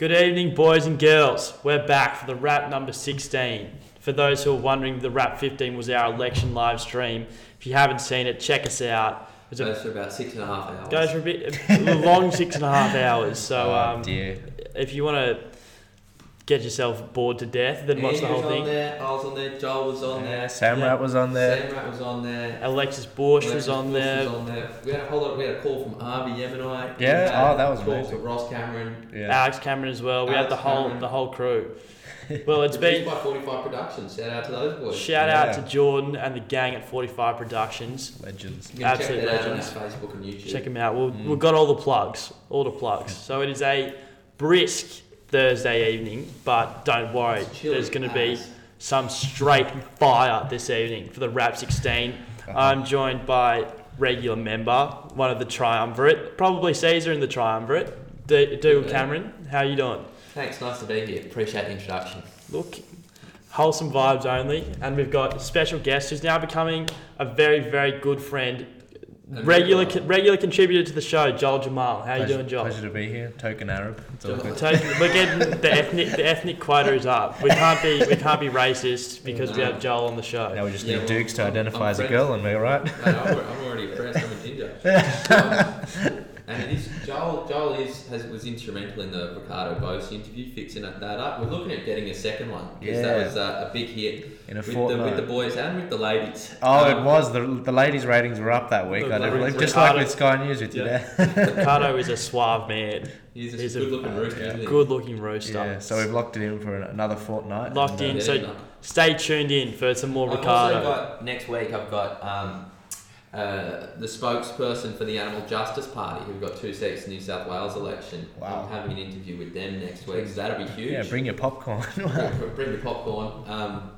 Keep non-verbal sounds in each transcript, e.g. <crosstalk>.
Good evening, boys and girls. We're back for the wrap number 16. For those who are wondering, the wrap 15 was our election live stream. If you haven't seen it, check us out. It Goes for about six and a half hours. goes for a bit a long six and a half hours. So oh um, dear. if you want to get yourself bored to death, then watch the Andy whole was on thing. there. I was on there. Joel was on there. Sam yeah. Rat was on there. Sam Rat was on there. Alexis Borsch was on there. Was on there. We had a whole lot. We had a call from Avi Yemini. We Yeah, had oh, that was a call amazing. from Ross Cameron. Yeah. Alex Cameron as well. We had the whole Cameron. the whole crew. <laughs> Well, it's been by 45 Productions. Shout out to those boys. shout out to Jordan and the gang at 45 Productions. Legends. You Absolute legends. out on Facebook and YouTube. Check them out. We've, Mm. we've got all the plugs, all the plugs. So it is a brisk Thursday evening, but don't worry, there's going to be some straight fire this evening for the Rap 16. I'm joined by regular member, one of the triumvirate, probably Caesar in the triumvirate, D- Dougal Cameron. How are you doing? Thanks. Nice to be here. Appreciate the introduction. Look, wholesome vibes only, and we've got a special guest who's now becoming a very, very good friend, And regular regular. regular contributor to the show, Joel Jamal. How are you doing, Joel? Pleasure to be here. Token Arab. It's all good. Totally. We're getting the ethnic the ethnic quota is up. We can't be we can't be racist because we have Joel on the show. Now we just Yeah, need well, Dukes to I'm- identify I'm as a friends. girl, and we're right. Mate, I'm, already, I'm already impressed. I'm a ginger. <laughs> and it is Joel. Joel is has, was instrumental in the Riccardo Bosi interview, fixing that up. We're looking at getting a second one because Yeah. that was uh, a big hit In a with the, fortnight. with the boys and with the ladies. Oh, Um, it was. The, the ladies' ratings were up that week, I do ladies- believe. Just Ricardo- like with Sky News with you Yeah. there. <laughs> Ricardo is a suave man, He's a He's a- good looking rooster, yeah. good looking rooster. yeah, so we've locked it in for another fortnight. Locked and, in. uh, so- Stay tuned in for some more I've Ricardo. also got next week. I've got um, uh, the spokesperson for the Animal Justice Party, who've got two seats in the New South Wales election. Wow. I'm having an interview with them next week, so that'll be huge. yeah, bring your popcorn. <laughs> bring, bring the popcorn. Um,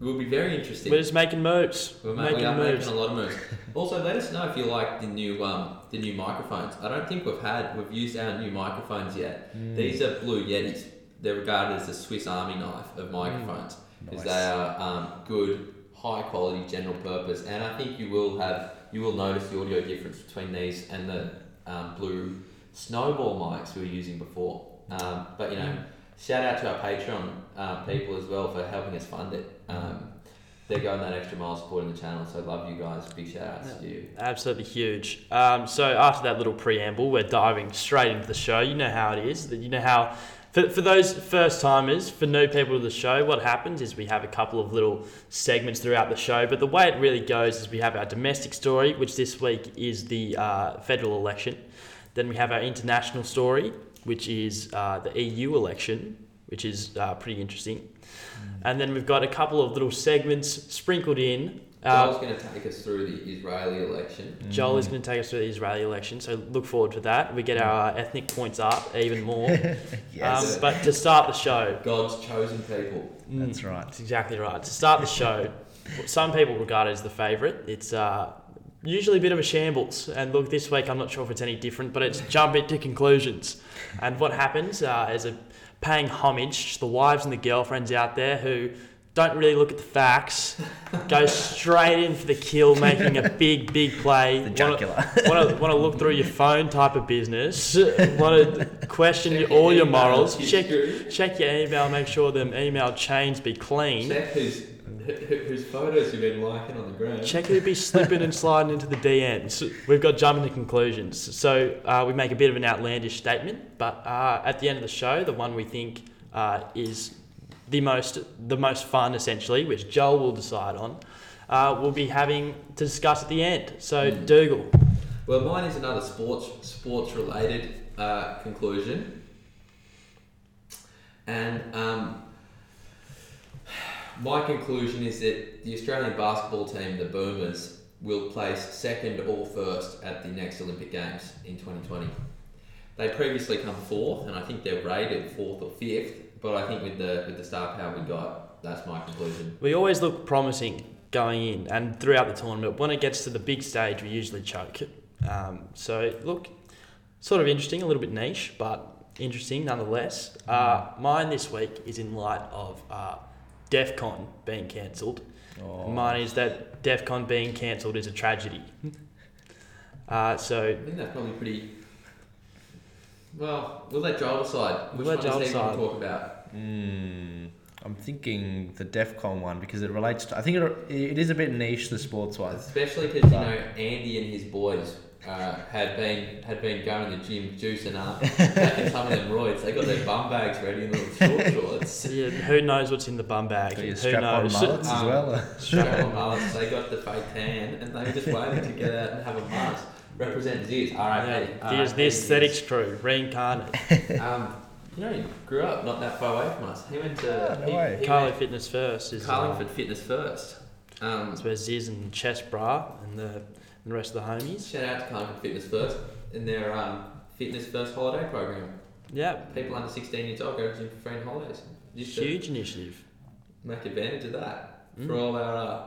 it will be very interesting. We're just making moves. We're ma- making we are moves. making a lot of moves. Also, let us know if you like the new um, the new microphones. I don't think we've had we've used our new microphones yet. Mm. These are Blue Yetis. They're regarded as the Swiss Army knife of microphones because Nice. they are um, good, high quality, general purpose. And I think you will have you will notice the audio difference between these and the um, blue snowball mics we were using before. Um, but you know, shout out to our Patreon uh, people as well for helping us fund it. Um, they're going that extra mile supporting the channel, so love you guys. Big shout outs to you. Absolutely huge. Um, so after that little preamble, we're diving straight into the show. You know how it is. That you know how. For, for those first timers, for new people to the show, what happens is we have a couple of little segments throughout the show. But the way it really goes is we have our domestic story, which this week is the uh, federal election. Then we have our international story, which is uh, the EU election, which is uh, pretty interesting. And then we've got a couple of little segments sprinkled in. Uh, Joel's going to take us through the Israeli election. Joel Mm. is going to take us through the Israeli election, so look forward to that. We get our uh, ethnic points up even more. <laughs> Yes, um, but to start the show, God's chosen people. mm, that's right. that's exactly right. To start the show, <laughs> some people regard it as the favourite. It's uh, usually a bit of a shambles. And look, this week I'm not sure if it's any different, but it's jump into conclusions. And what happens uh, is a paying homage to the wives and the girlfriends out there who don't really look at the facts, go straight in for the kill, <laughs> making a big, big play. The Wanna- jugular. want to want to look through your phone type of business. Want to question Check your, your all your email morals. Check history. check your email. Make sure them email chains be clean. Check whose, who- whose photos you've been liking on the ground. Check who be slipping and sliding into the DMs. We've got jumping to conclusions. So uh, we make a bit of an outlandish statement, but uh, at the end of the show, the one we think uh, is the most the most fun, essentially, which Joel will decide on, uh, we'll be having to discuss at the end. So Mm. Dougal, Well, mine is another sports sports related uh, conclusion, and um, my conclusion is that the Australian basketball team, the Boomers, will place second or first at the next Olympic Games in 2020. They previously come fourth, and I think they're rated fourth or fifth. But I think with the with the star power we got, that's my conclusion. We always look promising going in and throughout the tournament. When it gets to the big stage, we usually choke. Um, so, look, sort of interesting, a little bit niche, but interesting nonetheless. Uh, mine this week is in light of uh, DEF CON being cancelled. Oh. Mine is that DEF CON being cancelled is a tragedy. <laughs> Uh, so, I think that's probably pretty Well, we'll let Joel decide. Which We'll let one Joel he decide. to talk about? Mm, I'm thinking the DEFCON one because it relates to. I think it, it is a bit niche, the sports wise. Especially because you know Andy and his boys uh, had been had been going to the gym, juicing up, taking some of them roids. They got their bum bags ready in little short <laughs> shorts. Yeah, who knows what's in the bum bag? Got your Who strap-on knows? mullets as Um, well. Strap on mullets. They got the fake tan, and they were just waiting to get out and have a mask. Represent Ziz. All right, Yeah, hey, the, uh, the hey, aesthetics crew, reincarnate. Um, you know, he grew up not that far away from us. He went to Ah, no he, way. he Carly went Fitness First is uh, Carlingford Fitness First. Um, That's where Ziz and Chest Bra and the, and the rest of the homies. shout out to Carlingford Fitness First in their um, Fitness First holiday program. Yeah, People under 16 years old go to gym for free on holidays. Just to huge initiative. make advantage of that Mm. for all our uh,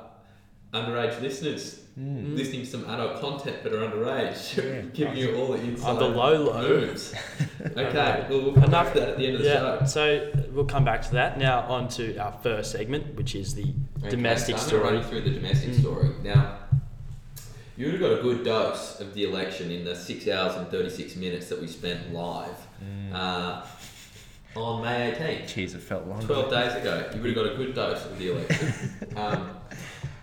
underage listeners Mm. listening to some adult content but are underage, Yeah. <laughs> giving you all the inside On the low low. moves. <laughs> Okay, well, we'll come Enough- back to that at the end of the Yeah, show. so we'll come back to that. Now on to our first segment, which is the Okay, domestic so I'm story. run through the domestic Mm. story. Now, you would have got a good dose of the election in the six hours and 36 minutes that we spent live Mm. uh, on May 18th. Jeez, it felt longer. 12 days ago, you would have got a good dose of the election. <laughs> um,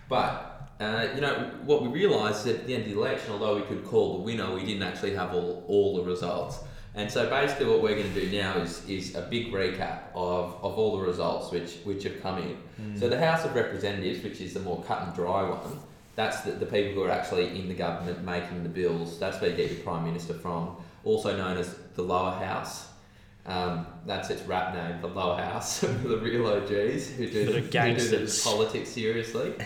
but, uh, you know, what we realised at the end of the election, although we could call the winner, we didn't actually have all, all the results. And so basically what we're going to do now is, is a big recap of, of all the results which, which have come in. Mm. So the House of Representatives, which is the more cut and dry one, that's the, the people who are actually in the government making the bills. That's where you get your Prime Minister from, also known as the lower house. Um, that's its rap name, the lower house, the real OGs who do, the who do the politics seriously. <laughs>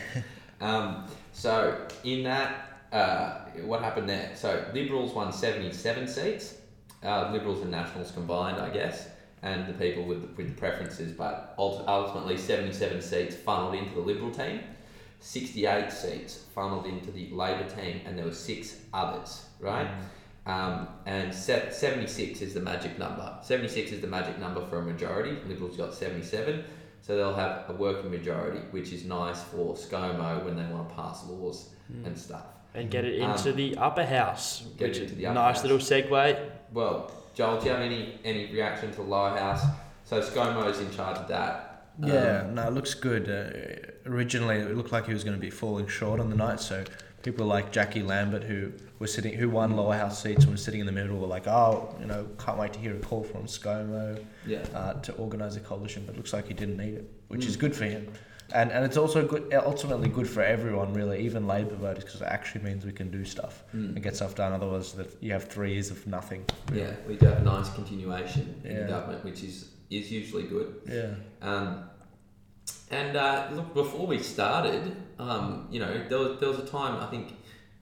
Um, so in that, uh, what happened there? So Liberals won 77 seats, uh, Liberals and Nationals combined, I guess, and the people with the, with the preferences, but ultimately 77 seats funneled into the Liberal team, 68 seats funneled into the Labor team, and there were six others, right? Um, and 76 is the magic number. 76 is the magic number for a majority. Liberals got 77. So they'll have a working majority, which is nice for ScoMo when they want to pass laws and stuff. and get it Um, into the upper house, get which it is into the upper nice house. little segue. Well, Joel, do you have any, any reaction to the lower house? So ScoMo's in charge of that. Yeah, Um, no, it looks good. Uh, originally, it looked like he was going to be falling short on the night, so people like Jacqui Lambie, who was sitting, who won lower house seats and was sitting in the middle, were like, "Oh, you know, can't wait to hear a call from ScoMo yeah. uh, to organise a coalition." But it looks like he didn't need it, which Mm. is good for him, and and it's also good, ultimately good for everyone, really, even Labor voters, because it actually means we can do stuff and Mm. get stuff done. Otherwise, that you have three years of nothing. Yeah, we do have a nice continuation in the government, which is, is usually good. Yeah. Um, and uh, look, before we started, um, you know, there was, there was a time, I think,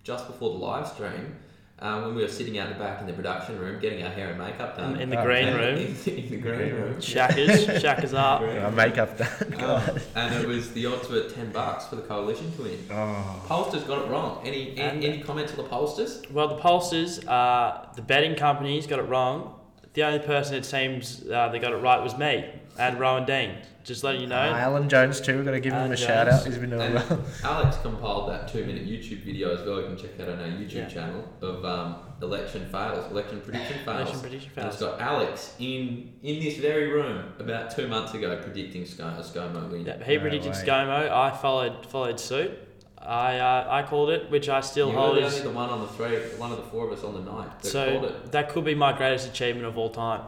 just before the live stream, uh, when we were sitting out the back in the production room getting our hair and makeup done. In, in the green room, <laughs> in the green room. shackers, <laughs> shackers up. Uh, makeup done. Um, <laughs> and it was the odds were 10 bucks for the coalition to win. Oh. Pollsters got it wrong. Any, any, any comments on the pollsters? Well, the pollsters, uh, the betting companies got it wrong. The only person it seems uh, they got it right was me and Rowan Dean. Just letting you know. Uh, Alan Jones too. We're gonna give him a Jones. shout out. He's been doing And well. Alex compiled that two minute YouTube video as well. You can check that on our YouTube Yeah. channel of um, election fails, election prediction fails. Election prediction And it's fails. got Alex in in this very room about two months ago predicting ScoMo, ScoMo win. Yeah, he No predicted way. ScoMo. I followed followed suit. I uh, I called it, which I still you were hold the as only the one on the three, one of the four of us on the night that so called it. that could be my greatest achievement of all time,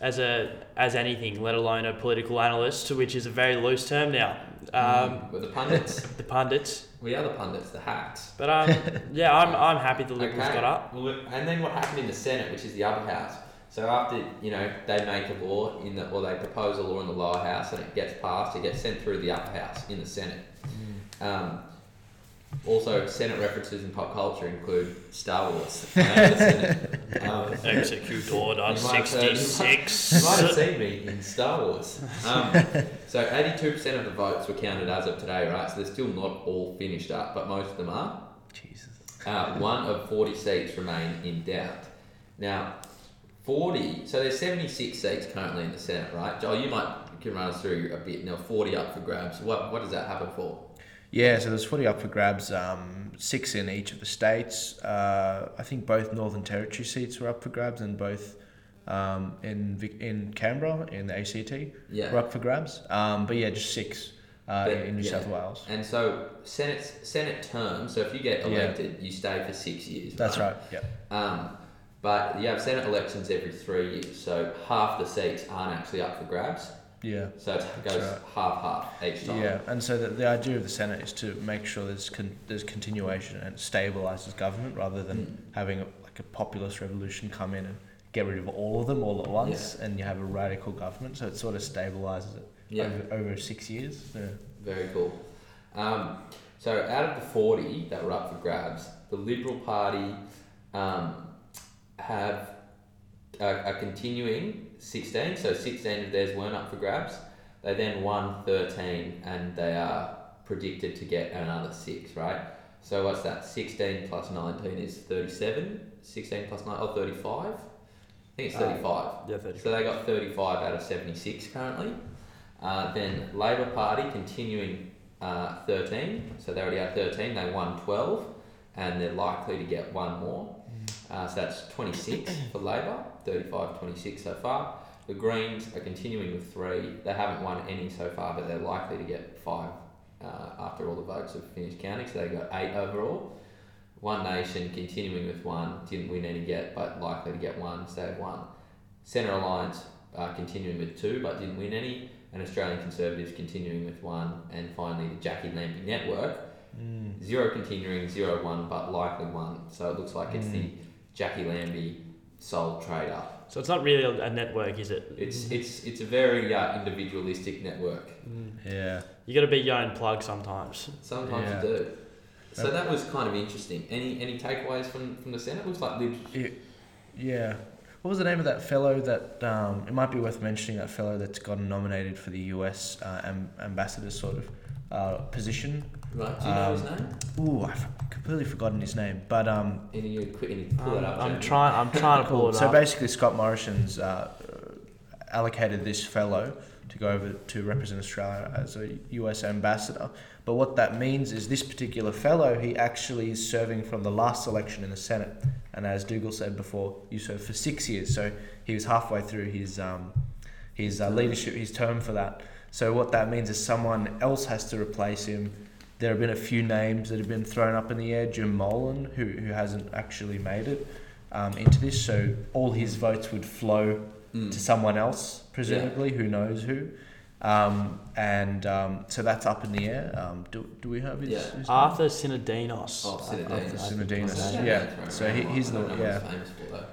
as a as anything, let alone a political analyst, which is a very loose term now. Um, With the pundits, <laughs> the pundits, we are the pundits, the hacks. but um, <laughs> yeah, I'm I'm happy the Liberals Okay. got up. Well, and then what happened in the Senate, which is the upper house. So after you know they make a law in the or they propose a law in the lower house and it gets passed, it gets sent through the upper house in the Senate. Um, also, Senate references in pop culture include Star Wars. <laughs> the Senate. Um, <laughs> Execute Order You might have heard- sixty you might have seen me in Star Wars. Um, so 82% of the votes were counted as of today, right? So they're still not all finished up, but most of them are. Jesus. Uh, one of 40 seats remain in doubt. Now, 40, so there's 76 seats currently in the Senate, right? Joel, you might can run us through a bit. Now, 40 up for grabs. What, what does that happen for? Yeah, so there's 40 up for grabs, um, six in each of the states. Uh, I think both Northern Territory seats were up for grabs, and both um, in in Canberra in the ACT Yeah. were up for grabs. Um, but yeah, just six uh, But, in New yeah. South Wales. And so Senate Senate term. So if you get Yeah. elected, you stay for six years. That's right. Yeah. Um, but you have Senate elections every three years, so half the seats aren't actually up for grabs. Yeah. So it goes right. half half each time. Yeah, and so the, the idea of the Senate is to make sure there's con- there's continuation and it stabilizes government rather than Mm. having a, like a populist revolution come in and get rid of all of them all at once, and you have a radical government. So it sort of stabilizes it Yeah. over, over six years. Yeah. Very cool. Um, so out of the 40 that were up for grabs, the Liberal Party um, have are, are continuing 16. So 16 of theirs weren't up for grabs. They then won 13 and they are predicted to get another six, right? So what's that? 16 plus 19 is 37. 16 plus 9, oh, 35? I think it's Uh, 35. Yeah, 30. So they got 35 out of 76 currently. Uh, then Labor Party continuing uh, 13. So they already had 13. They won 12, and they're likely to get one more. Uh, so that's 26 for Labor, 35 26 so far. The Greens are continuing with three. They haven't won any so far, but they're likely to get five uh, after all the votes have finished counting. So they got eight overall. One Nation continuing with one, didn't win any yet, but likely to get one, so they have one. Centre Alliance uh, continuing with two, but didn't win any. And Australian Conservatives continuing with one. And finally, the Jacqui Lambie Network, Mm. zero continuing, zero one, but likely one. So it looks like it's the Mm. Jacqui Lambie sole trader. So it's not really a, a network, is it? It's it's it's a very uh, individualistic network. Mm. Yeah. You got to be your own plug sometimes. Sometimes Yeah. you do. So that was kind of interesting. Any any takeaways from, from the Senate? Looks like Libs. Yeah. What was the name of that fellow that, um, it might be worth mentioning that fellow that's gotten nominated for the US uh, am- ambassador sort of uh, position? Right, do you know his Um, name? Ooh, I've completely forgotten his name. But um, Any you quick any pull Um, it up. I'm Jamie. trying. I'm trying to <laughs> pull Cool. it So up. basically, Scott Morrison's uh, allocated this fellow to go over to represent Australia as a US ambassador. But what that means is this particular fellow, he actually is serving from the last election in the Senate. And as Dougal said before, you served for six years. So he was halfway through his, um, his uh, leadership, his term for that. So what that means is someone else has to replace him. There have been a few names that have been thrown up in the air. Jim Molan, who, who hasn't actually made it um, into this, so all his votes would flow Mm. to someone else, presumably, who knows who. Um, and um, so that's up in the air. Um, do, do we have his, Yeah. his name? Arthur Sinodinos. Oh, Sinodinos. I- I- I Sinodinos, Yeah, yeah. So he- he's the- don't yeah. famous for though.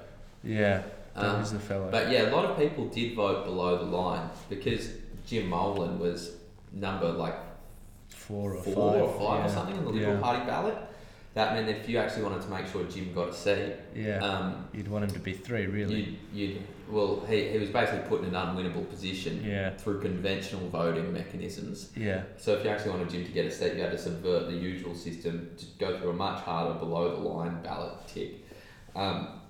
Yeah, that Um, is the fellow. But yeah, a lot of people did vote below the line because Jim Molan was number like four or four five. or five yeah. or something in the Liberal yeah. Party ballot. That meant if you actually wanted to make sure Jim got a seat, Yeah, um, you'd want him to be three, really. you'd, you'd well, he, he was basically put in an unwinnable position Yeah, through conventional voting mechanisms. yeah, So if you actually wanted Jim to get a seat, you had to subvert the usual system to go through a much harder below the line ballot tick. Um,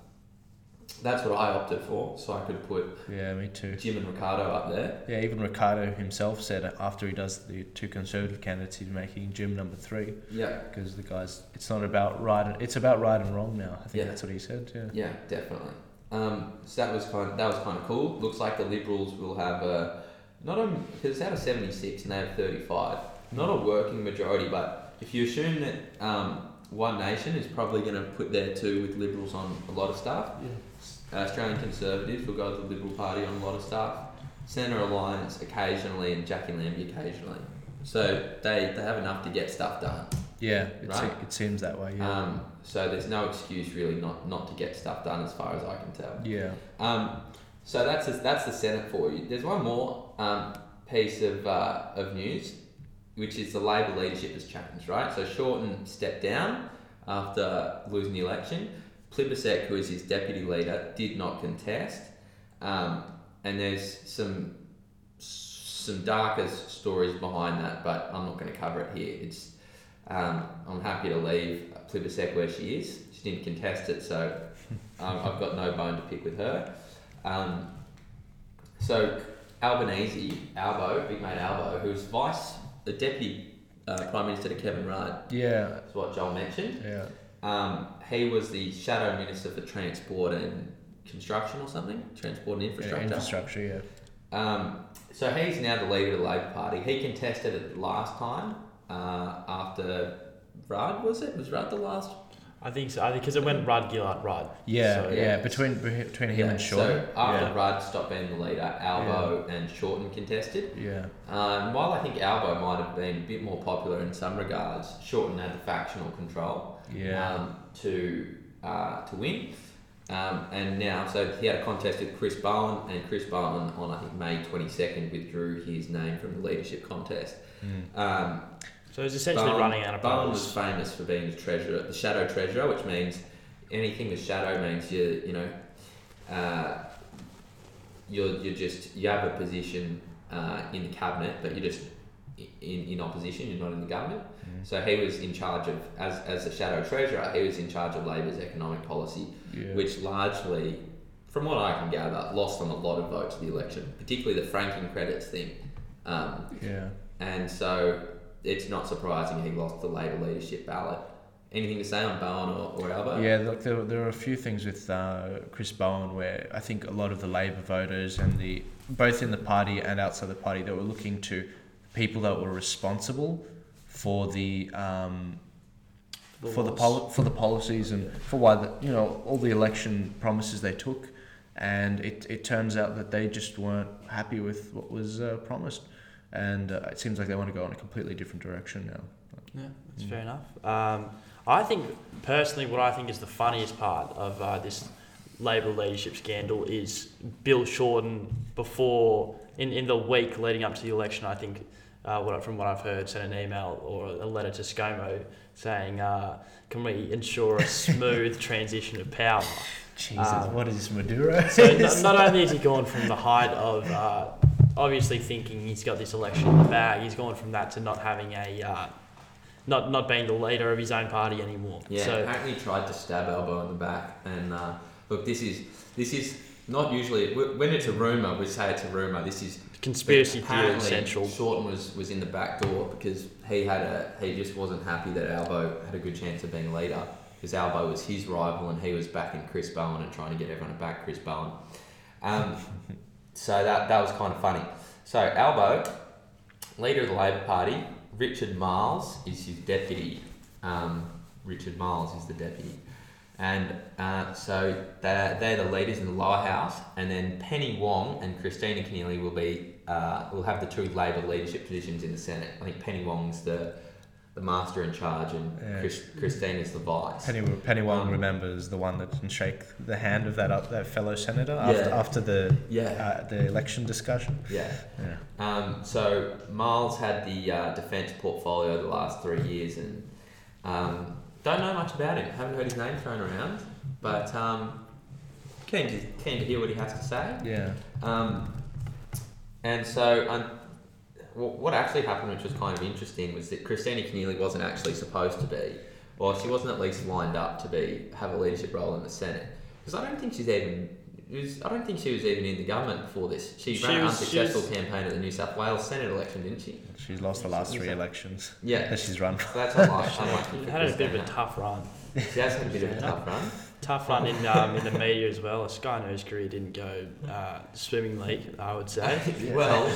that's what I opted for, so I could put yeah, me too. Jim and Ricardo up there. Yeah, even Ricardo himself said after he does the two conservative candidates, he's making Jim number three Yeah, because the guys. It's not about right. And, it's about right and wrong now. I think Yeah. that's what he said. Yeah. yeah, definitely. Um, so that was kind of, that was kind of cool. Looks like the Liberals will have a not a because it's out of seventy six and they have thirty five. Not a working majority, but if you assume that um, One Nation is probably going to put their two with Liberals on a lot of stuff, Uh, Australian Conservatives will go to the Liberal Party on a lot of stuff. Centre Alliance occasionally and Jacqui Lambie occasionally. So they, they have enough to get stuff done. Yeah, it, se- Right. it seems that way. Yeah. Um, so there's no excuse really not, not to get stuff done as far as I can tell. yeah. Um, so that's the, that's the Senate for you. There's one more um, piece of, uh, of news, which is the Labor leadership has changed, right? So Shorten stepped down after losing the election. Plibersek, who is his deputy leader, did not contest. Um, and there's some some darker stories behind that, but I'm not going to cover it here. It's um, I'm happy to leave Plibersek where she is. She didn't contest it, so <laughs> um, I've got no bone to pick with her. Um, so Albanese, Albo, big mate Albo, who's vice, the deputy uh, prime minister to Kevin Rudd, Yeah. that's what Joel mentioned. Yeah. Um, he was the shadow minister for transport and construction or something, transport and Yeah, infrastructure. infrastructure, yeah. Um, so he's now the leader of the Labor Party. He contested it last time uh, after Rudd, was it? Was Rudd the last? I think so. I think because it went Rudd, Gillard, Rudd. Yeah, So- yeah, Yeah. between between him and Shorten. So after yeah. Rudd stopped being the leader, Albo and Shorten contested. yeah, Um, while I think Albo might have been a bit more popular in some regards, Shorten had the factional control yeah, um, to uh, to win. Um, and now, so he had a contest with Chris Bowen, and Chris Bowen on I think May twenty second withdrew his name from the leadership contest. Mm. Um, So he's essentially Bowen- running out of Bowen was famous for being the treasurer, the shadow treasurer, which means anything with shadow means you you know uh, you're you're just you have a position uh, in the cabinet, but you're just i- in, in opposition. You're not in the government. Mm. So he was in charge of as as the shadow treasurer. He was in charge of Labor's economic policy, yeah. which largely, from what I can gather, lost them a lot of votes in the election, particularly the franking credits thing. Um, yeah. and so it's not surprising he lost the Labor leadership ballot. Anything to say on Bowen or, or Albo? Yeah, look, there, there are a few things with uh, Chris Bowen where I think a lot of the Labor voters and the both in the party and outside the party that were looking to people that were responsible for the um, for the laws. poli- for the policies and for why the, you know all the election promises they took, and it, it turns out that they just weren't happy with what was uh, promised, and uh, it seems like they want to go in a completely different direction now. Yeah, that's Mm. fair enough. Um, I think personally, what I think is the funniest part of uh, this Labor leadership scandal is Bill Shorten before in, in the week leading up to the election. I think uh, what from what I've heard, sent an email or a letter to ScoMo saying, uh, "Can we ensure a smooth <laughs> transition of power?" Jesus, Um, what is this Maduro? So not, <laughs> not only has he gone from the height of uh, obviously thinking he's got this election in the bag, he's gone from that to not having a uh, not not being the leader of his own party anymore. Yeah, So apparently tried to stab Albo in the back. And uh, look, this is this is not usually when it's a rumor. We say it's a rumor. This is conspiracy theory central. Shorten was was in the back door because he had a he just wasn't happy that Albo had a good chance of being leader because Albo was his rival and he was backing Chris Bowen and trying to get everyone to back Chris Bowen. Um, <laughs> so that that was kind of funny. So Albo, leader of the Labor Party, Richard Marles is his deputy. Um, Richard Marles is the deputy. And uh, so they're, they're the leaders in the lower house, and then Penny Wong and Kristina Keneally will be uh, will have the two Labor leadership positions in the Senate. I think Penny Wong's the the master in charge, and Yeah. Chris, Kristina's the vice. Penny, Penny Wong Um, remembers the one that can shake the hand of that up that fellow senator after, Yeah. after the Yeah, uh, the election discussion. yeah. Yeah. Um, so Marles had the uh, defence portfolio the last three years, and um, don't know much about him. Haven't heard his name thrown around, but um, keen to keen to hear what he has to say. Yeah. Um, and so, um, what actually happened, which was kind of interesting, was that Kristina Keneally wasn't actually supposed to be, or she wasn't at least lined up to be have a leadership role in the Senate. Because I don't think she's even. Was, I don't think she was even in the government before this. She, She ran an was- she unsuccessful was- campaign at the New South Wales Senate election, didn't she? She's lost the last three elections Yeah. <laughs> that she's run. So that's unlike, unlikely He for had a bit of a tough run. She has had a bit of a tough run. Tough run in um, in the <laughs> media as well. Sky News career didn't go uh, swimmingly, I would say. <laughs> Well,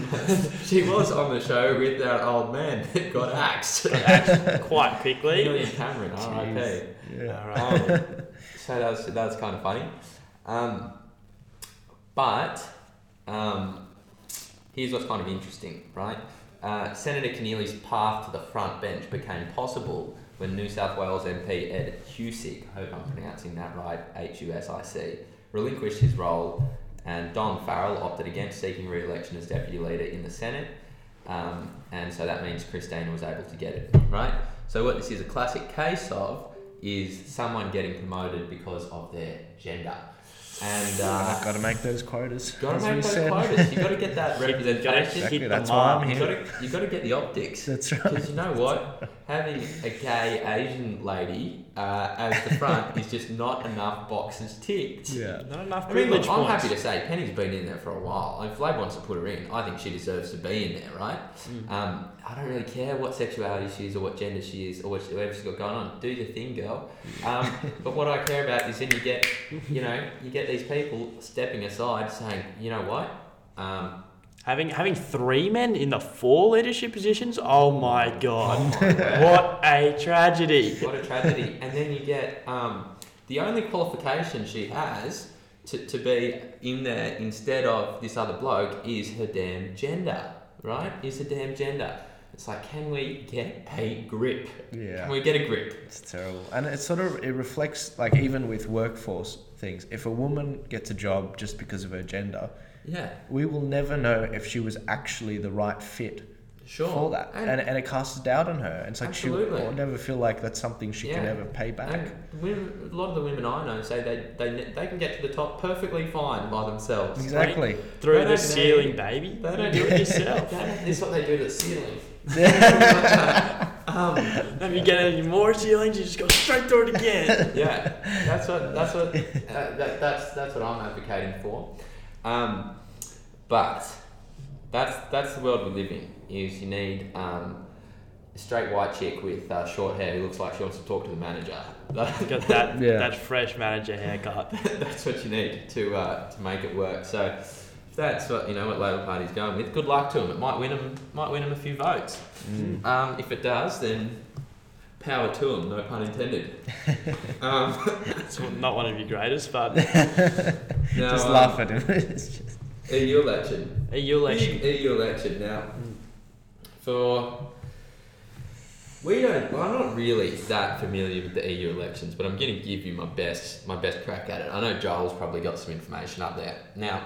<laughs> she was on the show with that old man that got axed. Quite quickly. Julian Cameron, R.I.P. Yeah. All right. Um, so that was, that was kind of funny. Um, but um, here's what's kind of interesting, right? Uh, Senator Keneally's path to the front bench became possible when New South Wales MP Ed Husic, I hope I'm pronouncing that right, H-U-S-I-C, relinquished his role and Don Farrell opted against seeking re-election as deputy leader in the Senate. Um, and so that means Kristina was able to get it, right? So what this is a classic case of is someone getting promoted because of their gender. And uh, Got to make those quotas. got as to make those said. quotes. You got to get that <laughs> representation. Exactly, the that's why I'm. You here. you got to get the optics. That's right. Because you know what, having a gay Asian lady uh, as the front <laughs> is just not enough boxes ticked. Yeah. Not enough I mean, look, I'm happy to say Penny's been in there for a while. If Flav wants to put her in, I think she deserves to be in there, right? Mm. Um, I don't really care what sexuality she is or what gender she is or what- whatever she's got going on. Do your thing, girl. Um, <laughs> but what I care about is then you get, you know, you get these people stepping aside saying, you know what? Um, Having having three men in the four leadership positions. Oh my god! oh <laughs> my what a tragedy. What a tragedy. and then you get um, the only qualification she has to, to be in there instead of this other bloke is her damn gender, right? Is her damn gender. It's like, can we get a grip? Yeah. Can we get a grip? It's terrible, and it sort of it reflects like even with workforce things. If a woman gets a job just because of her gender, Yeah, we will never know if she was actually the right fit sure. for that, And, and, and it casts doubt on her. And it's like she will never feel like that's something she can Yeah. ever pay back. women, a lot of the women I know say they, they, they can get to the top perfectly fine by themselves. Exactly. Through They the ceiling, need- baby. They don't do it yourself. This is what they do to the ceiling. <laughs> um, If you get any more ceilings, you just go straight through it again. yeah, that's what that's what uh, that, that's that's what I'm advocating for. Um, but that's that's the world we live in. Is you need um, a straight white chick with uh, short hair who looks like she wants to talk to the manager. That- <laughs> Got that Yeah. that fresh manager haircut. <laughs> that's what you need to uh, to make it work. So that's what you know what Labor Party's going with. Good luck to them. It might win them might win them a few votes. Mm. Um, if it does, then power to them. No pun intended. <laughs> um, It's not one of your greatest, but <laughs> now, just um, laugh at him. <laughs> It's just- EU election. EU election. EU election now. For we don't. Well, I'm not really that familiar with the EU elections, but I'm going to give you my best my best crack at it. I know Joel's probably got some information up there. Now,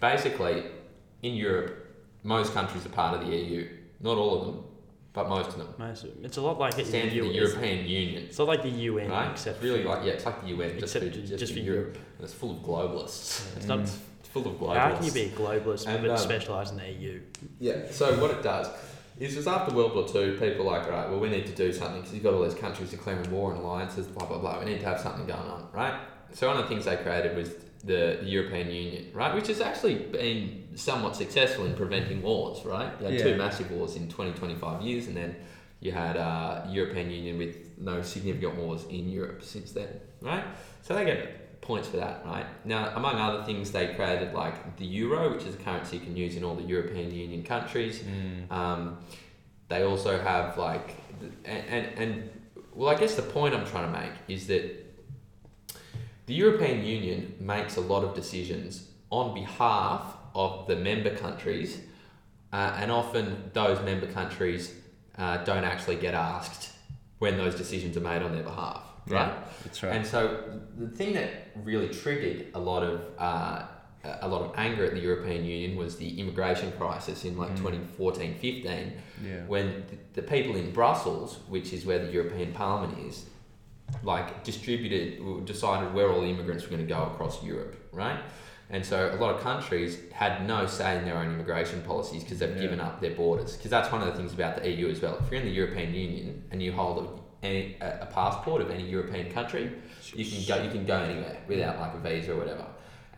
basically, in Europe, most countries are part of the EU. Not all of them, but most of them. Most of them. It's a lot like it Stand for the. European Union. It's not like the UN, Right? except It's really like yeah, it's like the UN, just except for, just, just for for Europe. And it's full of globalists. It's <laughs> not. It's full of globalists. How can you be a globalist And, but um, specialise in the EU? Yeah. So what it does is, just after World War Two, people are like, right, well, we need to do something because you've got all these countries declaring war and alliances, blah blah blah. We need to have something going on, right? So one of the things they created was the, the European Union, right, which has actually been somewhat successful in preventing wars, right? You had two massive wars in 20, 25 years, and then you had uh, European Union with no significant wars in Europe since then, right? So they get points for that, right? Now, among other things, they created like the euro, which is a currency you can use in all the European Union countries. Um, they also have like, and, and, and well, I guess the point I'm trying to make is that the European Union makes a lot of decisions on behalf of the member countries, uh, and often those member countries uh, don't actually get asked when those decisions are made on their behalf, right? Yeah, that's right. And so the thing that really triggered a lot of uh, a lot of anger at the European Union was the immigration crisis in like Mm. 2014 15 yeah. when the, the people in Brussels, which is where the European Parliament is, like distributed, decided where all the immigrants were going to go across Europe, right? And so a lot of countries had no say in their own immigration policies because they've Yeah. given up their borders. Because that's one of the things about the EU as well. If you're in the European Union and you hold a, any, a, a passport of any European country, you can go you can go anywhere without like a visa or whatever.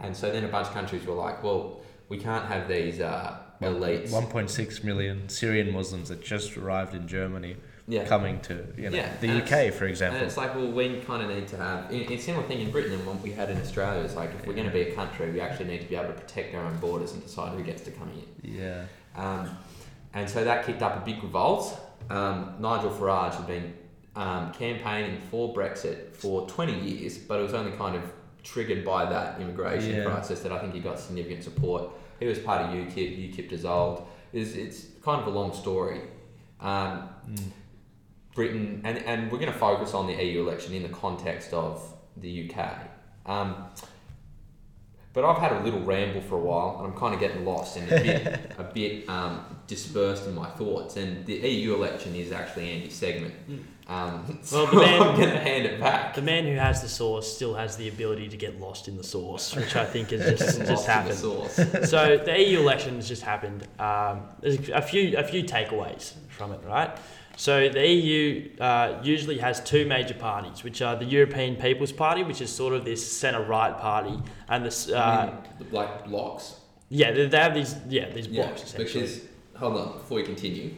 And so then a bunch of countries were like, well, we can't have these uh, elites. 1.6 million Syrian Muslims that just arrived in Germany yeah. coming to you know, Yeah, the and UK, for example. And it's like, well, we kind of need to have. It's a similar thing in Britain and what we had in Australia. It's like, if we're going to be a country, we actually need to be able to protect our own borders and decide who gets to come in. Yeah. Um, and so that kicked up a big revolt. Um, Nigel Farage had been um, campaigning for Brexit for 20 years, but it was only kind of triggered by that immigration Yeah. crisis that I think he got significant support. He was part of UKIP, UKIP dissolved. It's, it's kind of a long story. Um, Mm. Britain, and, and we're going to focus on the EU election in the context of the UK. Um, but I've had a little ramble for a while, and I'm kind of getting lost and a bit, <laughs> a bit um, dispersed in my thoughts. And the EU election is actually Andy's segment. Mm. Um, <laughs> Well, so the man- I'm going to hand it back. The man who has the source still has the ability to get lost in the source, which I think has <laughs> just, Lost in just the happened. sauce. so the EU election has just happened. Um, there's a few a few takeaways from it, right? So the EU uh, usually has two major parties, which are the European People's Party, which is sort of this centre right party, and this I uh, mean, like blocks. yeah they, they have these yeah these Yeah, blocks essentially. because hold on before you continue.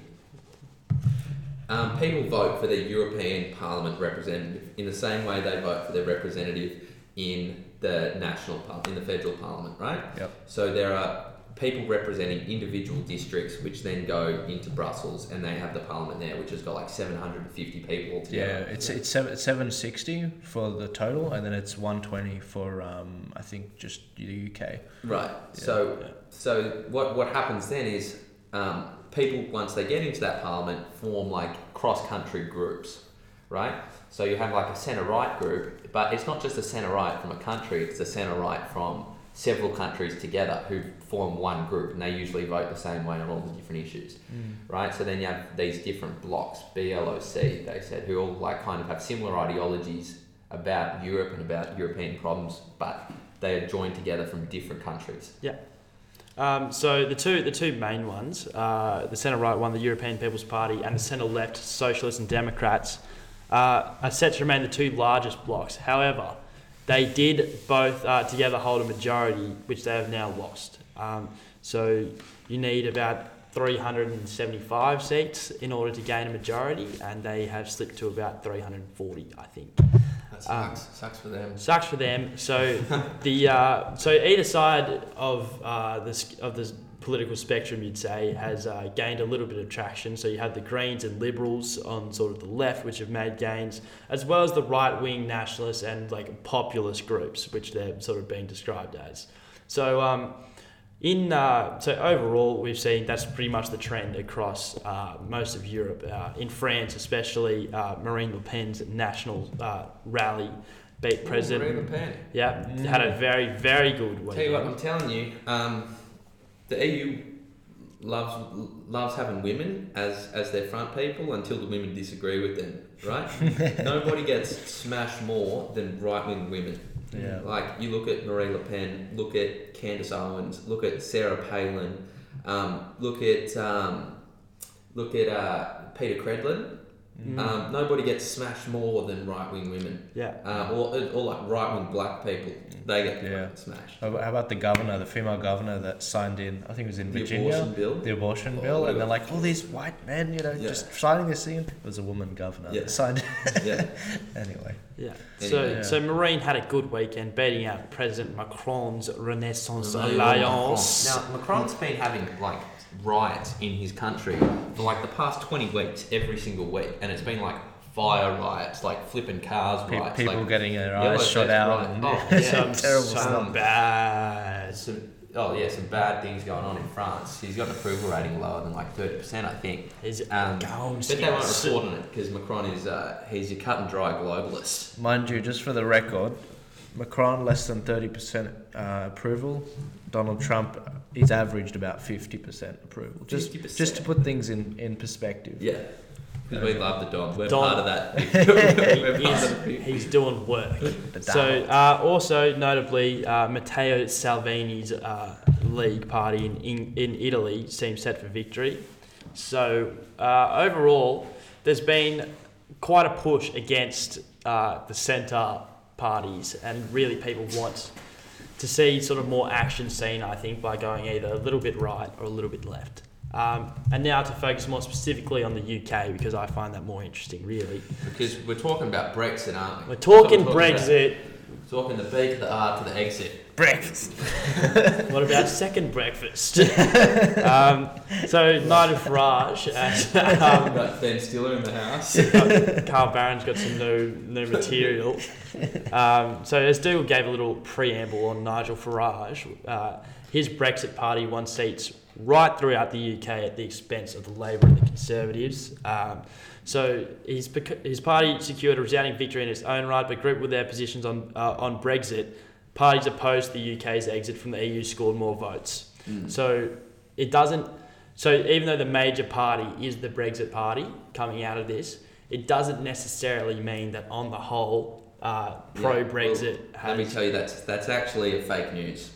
Um, people vote for their European Parliament representative in the same way they vote for their representative in the national par- in the federal parliament, right? Yep. So there are people representing individual districts, which then go into Brussels, and they have the parliament there, which has got like seven hundred and fifty people Yeah, altogether. it's it's seven seven sixty for the total, and then it's one twenty for um I think just the UK. Right. So Yeah. so what what happens then is um, people once they get into that parliament form like cross country groups, right? So you have like a centre right group, but it's not just a centre right from a country; it's a centre right from several countries together who form one group, and they usually vote the same way on all the different issues, right? So then you have these different blocks, BLOC, they said, who all like kind of have similar ideologies about Europe and about European problems, but they are joined together from different countries. Yeah um, so the two the two main ones, uh, the centre right one, the European People's Party, and the centre left Socialists and Democrats, uh, are set to remain the two largest blocks. However, they did both uh, together hold a majority, which they have now lost. Um, so you need about 375 seats in order to gain a majority, and they have slipped to about 340, I think. That sucks. sucks for them. Sucks for them. So <laughs> the uh, so either side of uh, this of the political spectrum, you'd say, has uh, gained a little bit of traction. So you have the Greens and Liberals on sort of the left, which have made gains, as well as the right wing nationalists and like populist groups, which they're sort of being described as. So um, in uh, so overall, we've seen that's pretty much the trend across uh, most of Europe. Uh, in France, especially, uh, Marine Le Pen's national uh, rally beat President. Marine Le Pen. Yeah, had a very very good Tell you what. I'm telling you, um, the EU loves loves having women as as their front people until the women disagree with them. Right? <laughs> Nobody gets smashed more than right wing women. Yeah. Like you look at Marie Le Pen, look at Candace Owens, look at Sarah Palin, um, look at um, look at uh, Peta Credlin. Mm. Um, nobody gets smashed more than right wing women, Yeah, uh, or or like right wing black people. They get Yeah. smashed. How about the governor, the female governor that signed in? I think it was in The Virginia. abortion bill. The abortion Oh, bill, and they're like, all these white men, you know, Yeah. just signing this in. It was a woman governor Yeah. that signed. <laughs> yeah. <laughs> anyway, yeah. Anyway. So so Marine had a good weekend, beating out President Macron's Renaissance Alliance. Now Macron's been having like riots in his country for like the past twenty weeks, every single week, and it's been like fire riots, like flipping cars Pe- riots, people like getting their yellow eyes shot out. riot. And, Oh, yeah. some <laughs> terrible some stuff. bad. some oh yeah, some bad things going on in France. He's got an approval rating lower than like thirty percent, I think. Is Um, Gomes but they won't is- report on it because Macron is uh, he's a cut and dry globalist. Mind you, just for the record, Macron less than thirty percent uh, approval. Donald Trump, he's averaged about fifty percent approval. Just 50%. just to put things in, in perspective. Yeah. Because we love the Don. We're Don- part of that. <laughs> <laughs> We're part of the He's doing work. So, uh, also notably, uh, Matteo Salvini's uh, League party in, in, in Italy seems set for victory. So, uh, overall, there's been quite a push against uh, the centre parties, and really people want to see sort of more action seen, I think, by going either a little bit right or a little bit left. Um, and now to focus more specifically on the UK, because I find that more interesting, really. Because we're talking about Brexit, aren't we? We're talking we're talking Brexit. about. Talking the B to the R to the exit. Breakfast. <laughs> What about second breakfast? <laughs> um, so Nigel Farage and um, got Ben Stiller in the house. <laughs> Carl Barron's got some new new material. Um, so as Dougal gave a little preamble on Nigel Farage, uh, his Brexit party won seats right throughout the UK at the expense of the Labor and the Conservatives. Um, so his, his party secured a resounding victory in its own right, but grouped with their positions on, uh, on Brexit, parties opposed to the UK's exit from the EU scored more votes. Mm. So it doesn't. So even though the major party is the Brexit party coming out of this, it doesn't necessarily mean that on the whole, uh, pro Yeah, Brexit Let me tell you that's that's actually a fake news.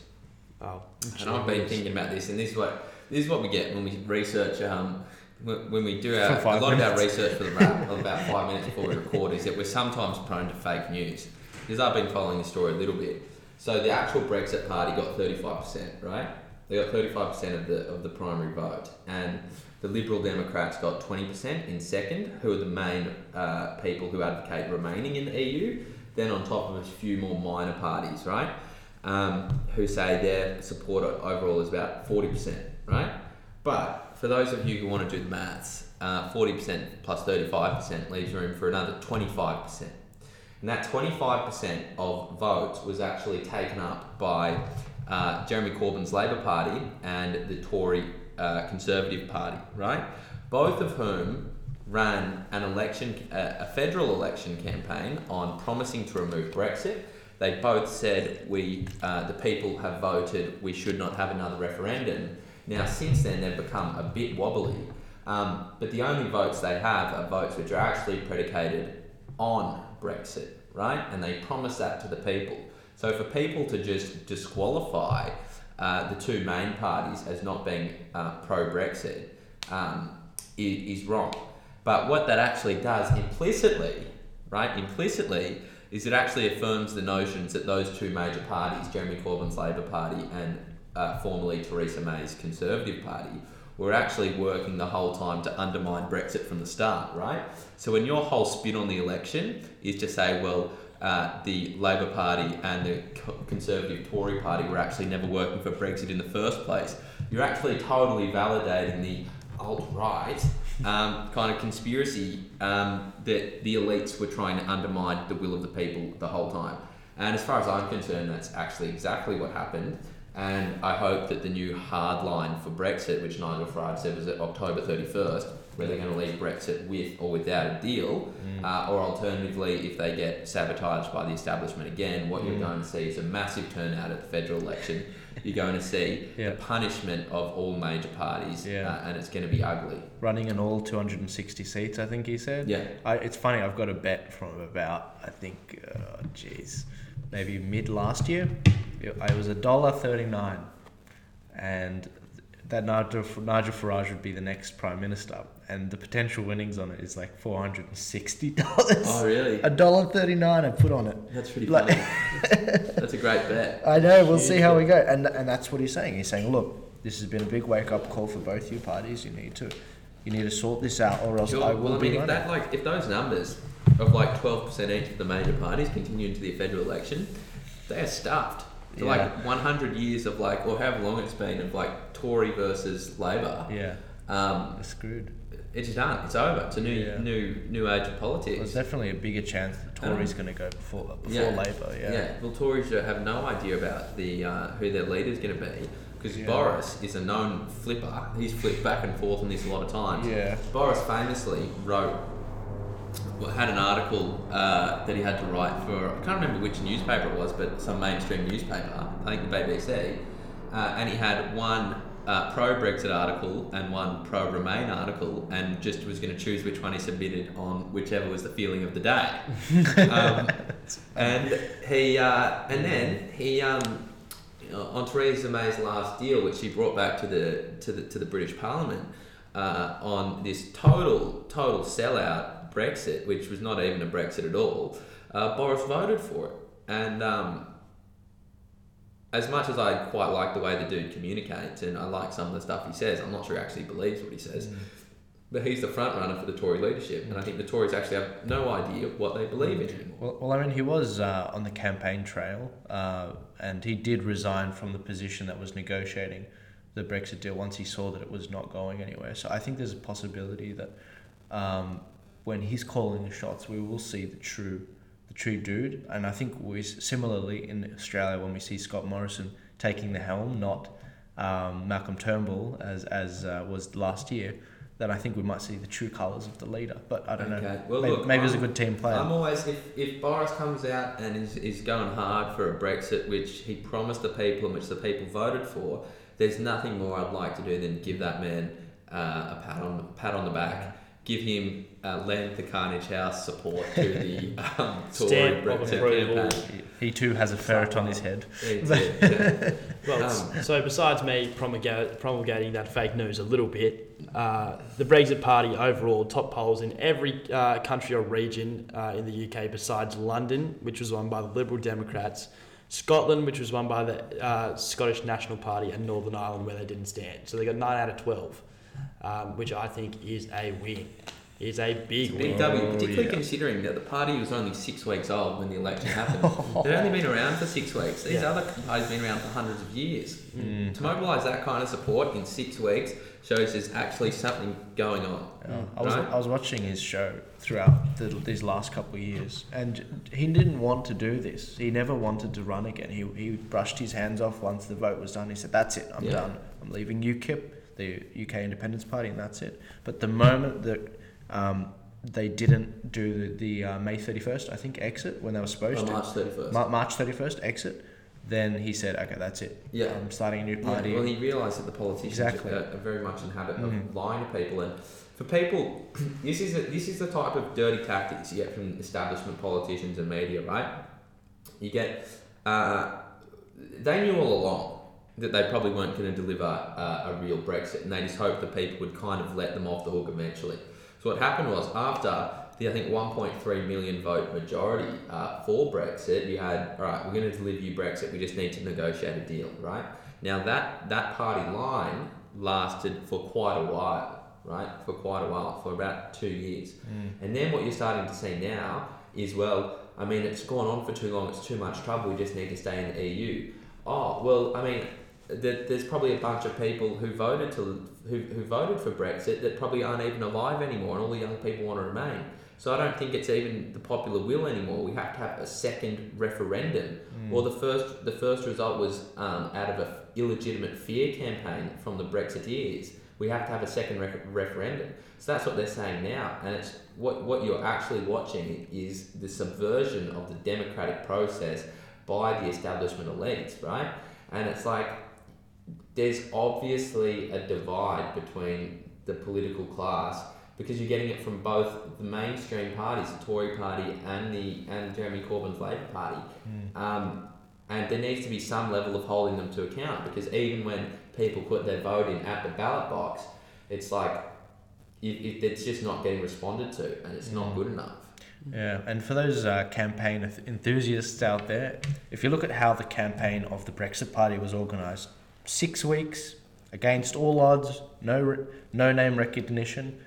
Oh, And I've been thinking about this, and this is what this is what we get when we research. Um, when when we do our, a five lot of our research for the wrap, about five minutes before we record, is that we're sometimes prone to fake news. Because I've been following the story a little bit. So the actual Brexit party got thirty five percent, right? They got thirty five percent of the of the primary vote, and the Liberal Democrats got twenty percent in second, who are the main uh, people who advocate remaining in the EU. Then on top of a few more minor parties, right? um, who say their support overall is about 40%, right? But for those of you who want to do the maths, uh, 40% plus 35% leaves room for another 25%. And that 25% of votes was actually taken up by uh, Jeremy Corbyn's Labor Party and the Tory uh, Conservative Party, right? Both of whom ran an election, uh, a federal election campaign on promising to remove Brexit. They both said we, uh, the people have voted, we should not have another referendum. Now, since then, they've become a bit wobbly. Um, but the only votes they have are votes which are actually predicated on Brexit, right? And they promise that to the people. So for people to just disqualify uh, the two main parties as not being uh, pro Brexit um, is, is wrong. But what that actually does implicitly, right, implicitly, is it actually affirms the notions that those two major parties, Jeremy Corbyn's Labor Party and uh, formerly Theresa May's Conservative Party, were actually working the whole time to undermine Brexit from the start, right? So when your whole spin on the election is to say, well, uh, the Labor Party and the Conservative Tory Party were actually never working for Brexit in the first place, you're actually totally validating the alt right um, kind of conspiracy um, that the elites were trying to undermine the will of the people the whole time. And as far as I'm concerned, that's actually exactly what happened. And I hope that the new hard line for Brexit, which Nigel Farage said was at October 31st, where they're going to leave Brexit with or without a deal, uh, or alternatively, if they get sabotaged by the establishment again, what you're Mm. going to see is a massive turnout at the federal election. <laughs> You're going to see Yeah. the punishment of all major parties, Yeah. uh, and it's going to be ugly. Running in all 260 seats, I think he said. Yeah. I, it's funny, I've got a bet from about, I think, uh, jeez, maybe mid last year. It, it was a dollar thirty-nine, and that Nigel, Nigel Farage would be the next prime minister, and the potential winnings on it is like four hundred and sixty dollars. Oh, really? A dollar thirty-nine I put on it. That's pretty Like- funny. <laughs> That's a great bet. I know. We'll see how we go, and and that's what he's saying. He's saying, look, this has been a big wake-up call for both you parties. You need to, you need to sort this out, or else Sure. I will well, I be mean, if running. that like if those numbers of like twelve percent each of the major parties continue into the federal election, they are stuffed. So Yeah. like one hundred years of like, or however long it's been of like Tory versus Labor. Yeah, Um, they're screwed. it's done. It's over. It's a new, Yeah. new, new age of politics. There's definitely a bigger chance the Tories going to go before before Yeah. Labor. Yeah. Yeah. Well, Tories have no idea about the uh, who their leader's going to be because Yeah. Boris is a known flipper. He's flipped back and forth on this a lot of times. Yeah. Boris famously wrote, well, had an article uh, that he had to write for, I can't remember which newspaper it was, but some mainstream newspaper, I think the BBC, uh, and he had one uh, pro Brexit article and one pro Remain article, and just was going to choose which one he submitted on whichever was the feeling of the day. <laughs> um, and he, uh, and then he, um, on Theresa May's last deal, which she brought back to the to the to the British Parliament, uh, on this total total sellout Brexit, which was not even a Brexit at all, uh, Boris voted for it, and um, as much as I quite like the way the dude communicates, and I like some of the stuff he says, I'm not sure he actually believes what he says. But he's the front runner for the Tory leadership, and I think the Tories actually have no idea what they believe in anymore. Well, well, I mean, he was uh, on the campaign trail, uh, and he did resign from the position that was negotiating the Brexit deal once he saw that it was not going anywhere. So I think there's a possibility that um, when he's calling the shots, we will see the true, the true dude. And I think we similarly in Australia when we see Scott Morrison taking the helm, not um, Malcolm Turnbull as as uh, was last year. Then I think we might see the true colours of the leader. But I don't Okay. know. Well, maybe, look, maybe he's a good team player. I'm always if, if Boris comes out and is, is going hard for a Brexit, which he promised the people and which the people voted for, there's nothing more I'd like to do than give that man uh, a pat on pat on the back give him uh, lend the Carnage House support to the <laughs> um, Tory Brexit campaign. He, he too has a ferret on his head. He did, yeah. <laughs> Well, Um, so besides me promulga- promulgating that fake news a little bit, uh, the Brexit Party overall top polls in every uh, country or region uh, in the UK besides London, which was won by the Liberal Democrats, Scotland, which was won by the uh, Scottish National Party, and Northern Ireland, where they didn't stand. So they got 9 out of 12, um, which I think is a win. Is a big Big win. W, Oh, particularly yeah. considering that the party was only six weeks old when the election happened. <laughs> They've only been around for six weeks. These Yeah. other parties have been around for hundreds of years. Mm. To mobilise that kind of support in six weeks shows there's actually something going on. Yeah. I was Right. I was watching his show throughout the, these last couple of years, and he didn't want to do this. He never wanted to run again. He he brushed his hands off once the vote was done. He said, "That's it. I'm Yeah. done. I'm leaving UKIP, the UK Independence Party, and that's it." But the moment that um, they didn't do the, the uh, May thirty first, I think exit when they were supposed On to March 31st. Ma- March thirty first exit, then he said, "Okay, that's it. Yeah. I'm starting a new Yeah, party." well, he realised that the politicians Exactly. are, are very much in habit of Mm. lying to people, and for people, <clears throat> this is a, this is the type of dirty tactics you get from establishment politicians and media, right? You get, uh, they knew all along that they probably weren't going to deliver uh, a real Brexit, and they just hoped that people would kind of let them off the hook eventually. So what happened was after the I think 1.3 million vote majority uh, for Brexit, you had all right, we're going to deliver you Brexit. We just need to negotiate a deal, right? Now that that party line lasted for quite a while, right? For quite a while, for about two years, and then what you're starting to see now is well, I mean, it's gone on for too long. It's too much trouble. We just need to stay in the EU. Oh well, I mean, there, there's probably a bunch of people who voted to who, who voted for Brexit that probably aren't even alive anymore, and all the young people want to remain. So I don't think it's even the popular will anymore. We have to have a second referendum. Or the first the first result was um, out of a illegitimate fear campaign from the Brexiteers. We have to have a second rec- referendum. So that's what they're saying now, and it's what what you're actually watching is the subversion of the democratic process by the establishment elites, right? And it's like there's obviously a divide between the political class because you're getting it from both the mainstream parties, the Tory party and the and Jeremy Corbyn's Labor Party. Um, and there needs to be some level of holding them to account because even when people put their vote in at the ballot box, it's like it, it, it's just not getting responded to and it's not good enough. Yeah, and for those uh, campaign enthusiasts out there, if you look at how the campaign of the Brexit Party was organised, six weeks against all odds, no re- no name recognition.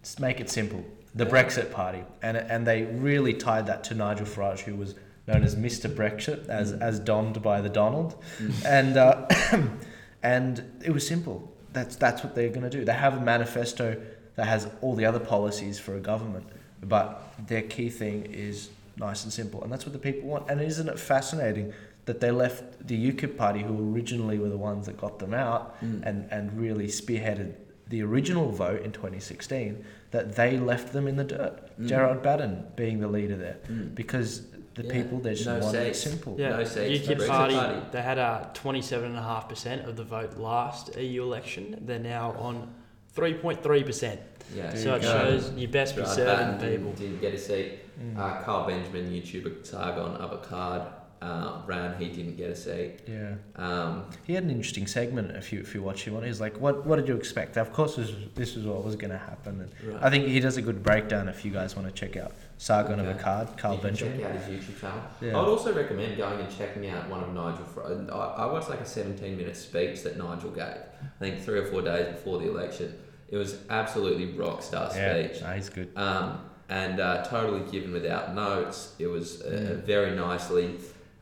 Let's make it simple. The. Brexit Party, and and they really tied that to Nigel Farage, who was known as Mr. Brexit, as as donned by the Donald, and uh, <coughs> and it was simple. That's that's what they're going to do. They have a manifesto that has all the other policies for a government, but their key thing is nice and simple, and that's what the people want. And isn't it fascinating that they left the UKIP party, who originally were the ones that got them out Mm. and and really spearheaded the original vote in 2016, that they left them in the dirt. Mm. Gerard Batten being the leader there, Mm. because the Yeah. people they just No want it simple. Yeah, No seats, UKIP Brexit party, party. they had a 27.5% of the vote last EU election. They're now on 3.3%. Yeah, So you it go. shows you best be Gerard serving Batten people. didn't, didn't get a seat. Mm. Uh, Carl Benjamin, YouTuber Sargon on Akkad, uh, ran. He didn't get a seat. yeah. Um, He had an interesting segment if you if you watch him on. He's like, "What what did you expect? Of course, this, this is what was going to happen." And right. I think he does a good breakdown if you guys want to check out Sargon on Okay. Akkad, Carl you can Benjamin. check out his YouTube channel. Yeah. I would also recommend going and checking out one of Nigel. I, I watched like a 17 minute speech that Nigel gave. I think three or four days before the election. It was absolutely rock star yeah, speech. nah, he's good. um, and uh, totally given without notes. It was a, a Mm. very nicely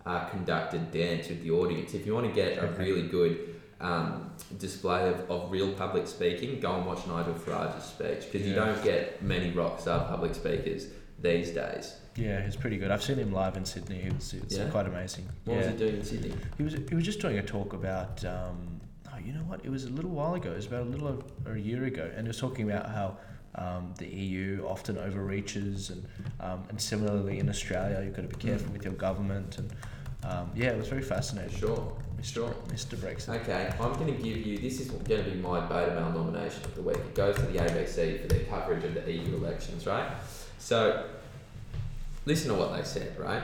uh, conducted dance with the audience. If you want to get a really good um, display of, of real public speaking, go and watch Nigel Farage's speech because you don't get many rock star public speakers these days. Yeah, he's pretty good. I've seen him live in Sydney. He was, it's Yeah? quite amazing. What yeah. was he doing in Sydney? He was he was just doing a talk about um, oh you know what it was a little while ago it was about a little over a year ago and he was talking about how um, the EU often overreaches and um, and similarly in Australia you've got to be careful with your government and um, yeah, it was very fascinating. Sure. Mr. Sure. Mr. Brexit. Okay, I'm going to give you. This is going to be my beta male nomination of the week. It goes to the ABC for their coverage of the EU elections, right? So, listen to what they said, right?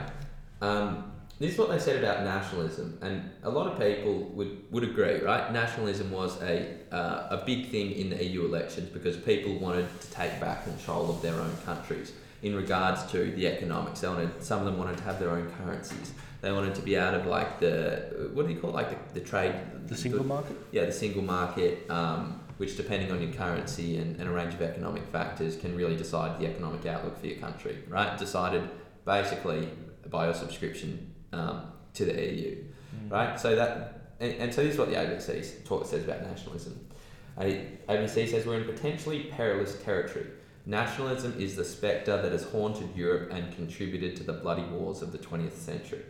Um, this is what they said about nationalism, and a lot of people would, would agree, right? Nationalism was a uh, a big thing in the EU elections because people wanted to take back control of their own countries in regards to the economics. They wanted, some of them wanted to have their own currencies. They wanted to be out of like the what do you call it? like the, the trade The single market. yeah, the single market, um, which depending on your currency and, and a range of economic factors can really decide the economic outlook for your country, right? Decided basically by your subscription um, to the EU, right? So that, and, and so this is what the ABC talk says about nationalism. A, ABC says we're in potentially perilous territory. Nationalism is the spectre that has haunted Europe and contributed to the bloody wars of the 20th century.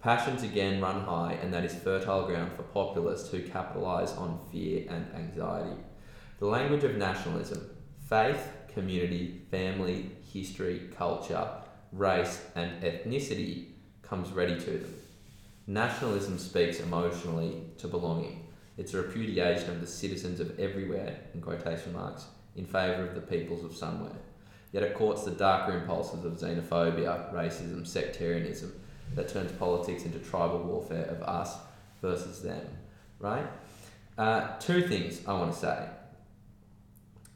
Passions again run high, and that is fertile ground for populists who capitalise on fear and anxiety. The language of nationalism, faith, community, family, history, culture, race, and ethnicity comes ready to them. Nationalism speaks emotionally to belonging. It's a repudiation of the citizens of everywhere, in quotation marks, in favour of the peoples of somewhere. Yet it courts the darker impulses of xenophobia, racism, sectarianism that turns politics into tribal warfare of us versus them, right? Uh, two things I want to say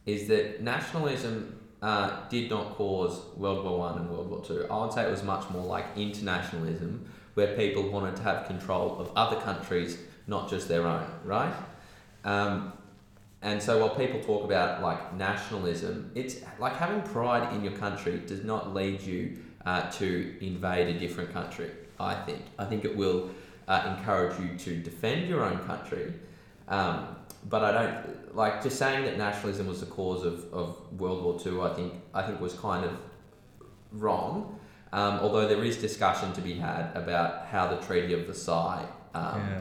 is that nationalism uh, did not cause World War One and World War Two. I would say it was much more like internationalism, where people wanted to have control of other countries, not just their own, right? Um, and so while people talk about like nationalism, it's like having pride in your country does not lead you uh, to invade a different country. I think. I think it will uh, encourage you to defend your own country. Um, but I don't like just saying that nationalism was the cause of, of World War Two. I think I think was kind of wrong. Um, although there is discussion to be had about how the Treaty of Versailles um, yeah.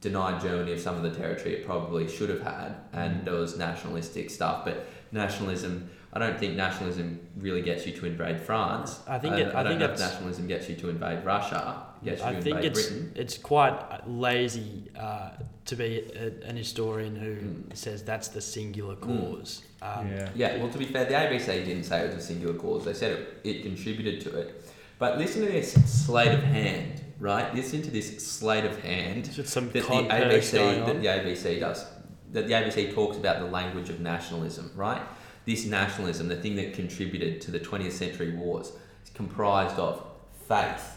denied Germany of some of the territory it probably should have had, and there was nationalistic stuff. But nationalism, I don't think nationalism really gets you to invade France. I think I, it- I I don't think know if nationalism gets you to invade Russia. Gets you I to think invade it's Britain. it's quite lazy uh, to be a, an historian who Mm. says that's the singular Mm. cause. Um, yeah. Yeah, well, to be fair, the ABC didn't say it was a singular cause. They said it, it contributed to it. But listen to this sleight of hand, right? Listen to this sleight of hand some that the cod purse going ABC that the ABC does. That the ABC talks about the language of nationalism, right? This nationalism, the thing that contributed to the 20th century wars, is comprised of faith,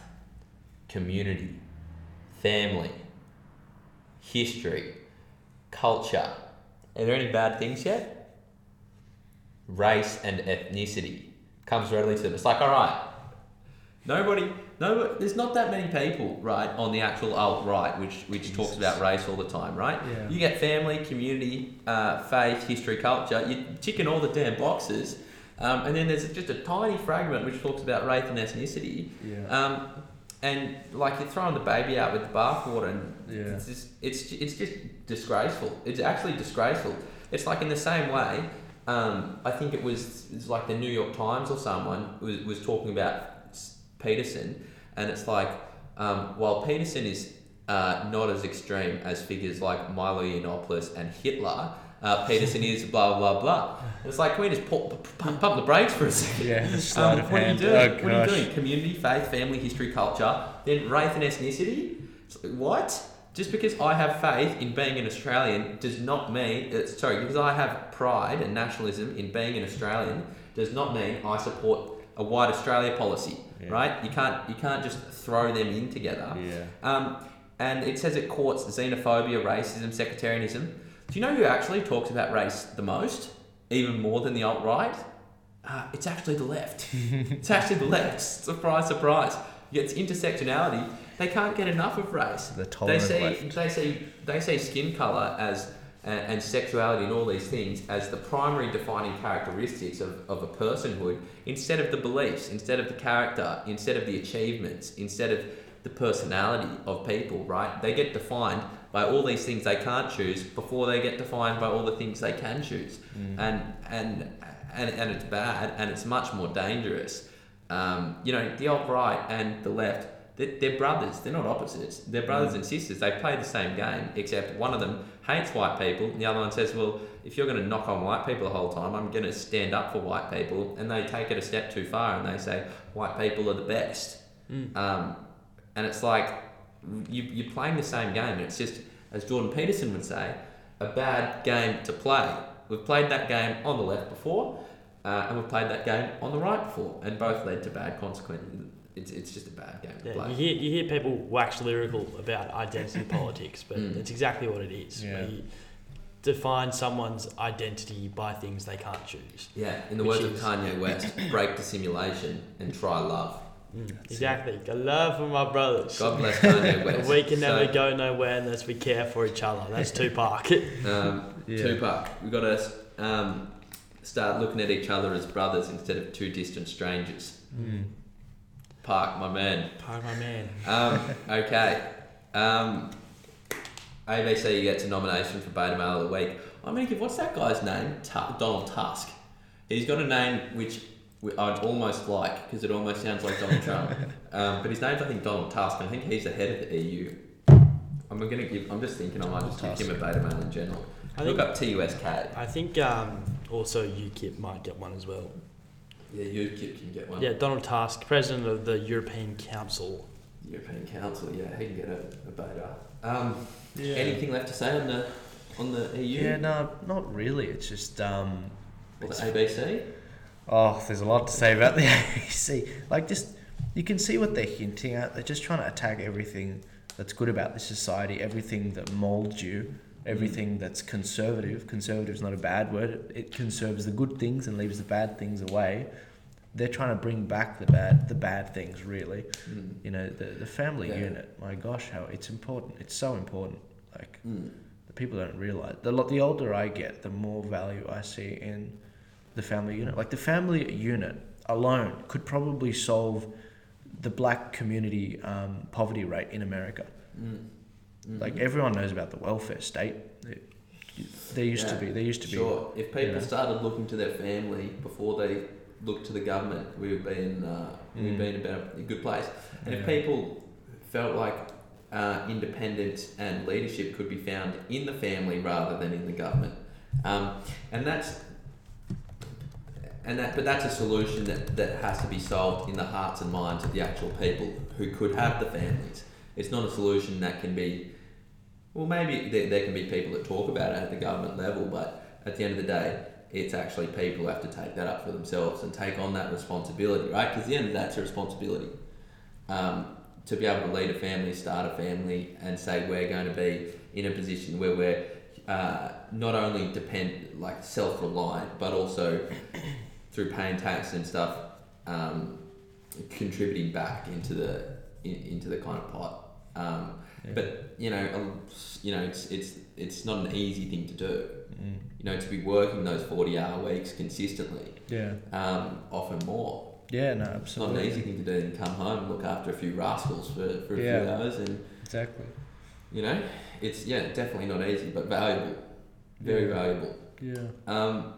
community, family, history, culture. Are there any bad things yet? Race and ethnicity comes readily to them. It's like, all right, nobody, no, there's not that many people, right, on the actual alt right, which which talks about race all the time, right? Yeah. You get family, community, uh, faith, history, culture. You ticking all the damn boxes, um, and then there's just a tiny fragment which talks about race and ethnicity. Yeah. Um, and like you're throwing the baby out with the bathwater, and Yeah. it's just it's it's just disgraceful. It's actually disgraceful. It's like in the same way. Um, I think it was it's like the New York Times or someone was, was talking about Peterson, and it's like um, while Peterson is uh, not as extreme as figures like Milo Yiannopoulos and Hitler, uh, Peterson is blah blah blah. It's like can we just pu- pu- pump, pump the brakes for a second? Yeah, Um, what hand. are you doing? Oh, what are you doing? Community, faith, family, history, culture. Then race and ethnicity. It's like, What? Just because I have faith in being an Australian does not mean. Uh, sorry, because I have pride and nationalism in being an Australian does not mean I support a white Australia policy. Yeah. Right? You can't you can't just throw them in together. Yeah. Um, and it says it courts xenophobia, racism, sectarianism. Do you know who actually talks about race the most, even more than the alt right? Uh, it's actually the left. <laughs> it's actually the left. Surprise, surprise. It's intersectionality. They can't get enough of race. The They see, left. they see, they see skin color as and, and sexuality and all these things as the primary defining characteristics of, of a personhood instead of the beliefs, instead of the character, instead of the achievements, instead of the personality of people, right? They get defined by all these things they can't choose before they get defined by all the things they can choose. Mm. And, and, and, and it's bad and it's much more dangerous. Um, you know, the alt right and the left they're, they're brothers. They're not opposites. They're brothers Mm. and sisters. They play the same game, except one of them hates white people, and the other one says, "Well, if you're going to knock on white people the whole time, I'm going to stand up for white people." And they take it a step too far, and they say white people are the best. Mm. Um, and it's like you, you're playing the same game. It's just, as Jordan Peterson would say, a bad game to play. We've played that game on the left before, uh, and we've played that game on the right before, and both led to bad consequences. It's, it's just a bad game to Yeah, play. you hear you hear people wax lyrical about identity <laughs> politics, but Mm. it's exactly what it is. Yeah. you define someone's identity by things they can't choose. Yeah, in the Which words of Kanye West, <coughs> break the simulation and try love. exactly. Got love for my brothers. God bless Kanye <laughs> West. we can never So, go nowhere unless we care for each other. That's <laughs> Tupac. Um, Yeah. Tupac, we've got to um, start looking at each other as brothers instead of two distant strangers. Mm. Park, my man. Park, my man. Um, <laughs> okay. Um, ABC gets a nomination for Beta Male of the Week. I'm going to give, what's that guy's name? Tu- Donald Tusk. He's got a name which I'd almost like because it almost sounds like Donald Trump. <laughs> Um, but his name's, I think, Donald Tusk. and I think he's the head of the EU. I'm going to give, I'm just thinking I might just give him a Beta Male in general. I Look think, up TUSK. I think um, also UKIP might get one as well. Yeah, UKIP can get one. Yeah, Donald Tusk, president of the European Council. European Council, yeah, he can get a, a beta. Um, Yeah. Anything left to say on the on the EU? Yeah, no, not really. It's just um, Or the ABC? Oh, there's a lot to say about the <laughs> ABC. Like, just you can see what they're hinting at. They're just trying to attack everything that's good about this society, everything that molds you, everything that's conservative. Conservative is not a bad word. It conserves the good things and leaves the bad things away. They're trying to bring back the bad, the bad things. Really, Mm. you know, the the family Yeah. unit. My gosh, how it's important. It's so important. Like Mm. the people don't realize. The the older I get, the more value I see in the family unit. Like the family unit alone could probably solve the black community um, poverty rate in America. Mm. Mhm. Like everyone knows about the welfare state. It- there used to be. There used to Sure. If people know. started looking to their family before they looked to the government, we would be in uh, we'd Mm. be in a, better, a good place. And if people felt like uh, independence and leadership could be found in the family rather than in the government, um, and that's and that, but that's a solution that, that has to be solved in the hearts and minds of the actual people who could have the families. It's not a solution that can be, well, maybe there, there can be people that talk about it at the government level, but at the end of the day, it's actually people who have to take that up for themselves and take on that responsibility, right? Because the end of it's a responsibility. Um, to be able to lead a family, start a family, and say we're going to be in a position where we're uh, not only depend like self-reliant, but also <coughs> through paying tax and stuff, um, contributing back into the in, into the kind of pot. Um, Yeah. But you know, you know, it's it's it's not an easy thing to do. Mm. You know, to be working those forty-hour weeks consistently, Yeah. um, often more. Yeah. No. absolutely. It's not an easy thing to do and come home and look after a few rascals for, for a Yeah. few hours and Exactly. you know, it's yeah, definitely not easy, but valuable. Very Yeah. valuable. Yeah. Um,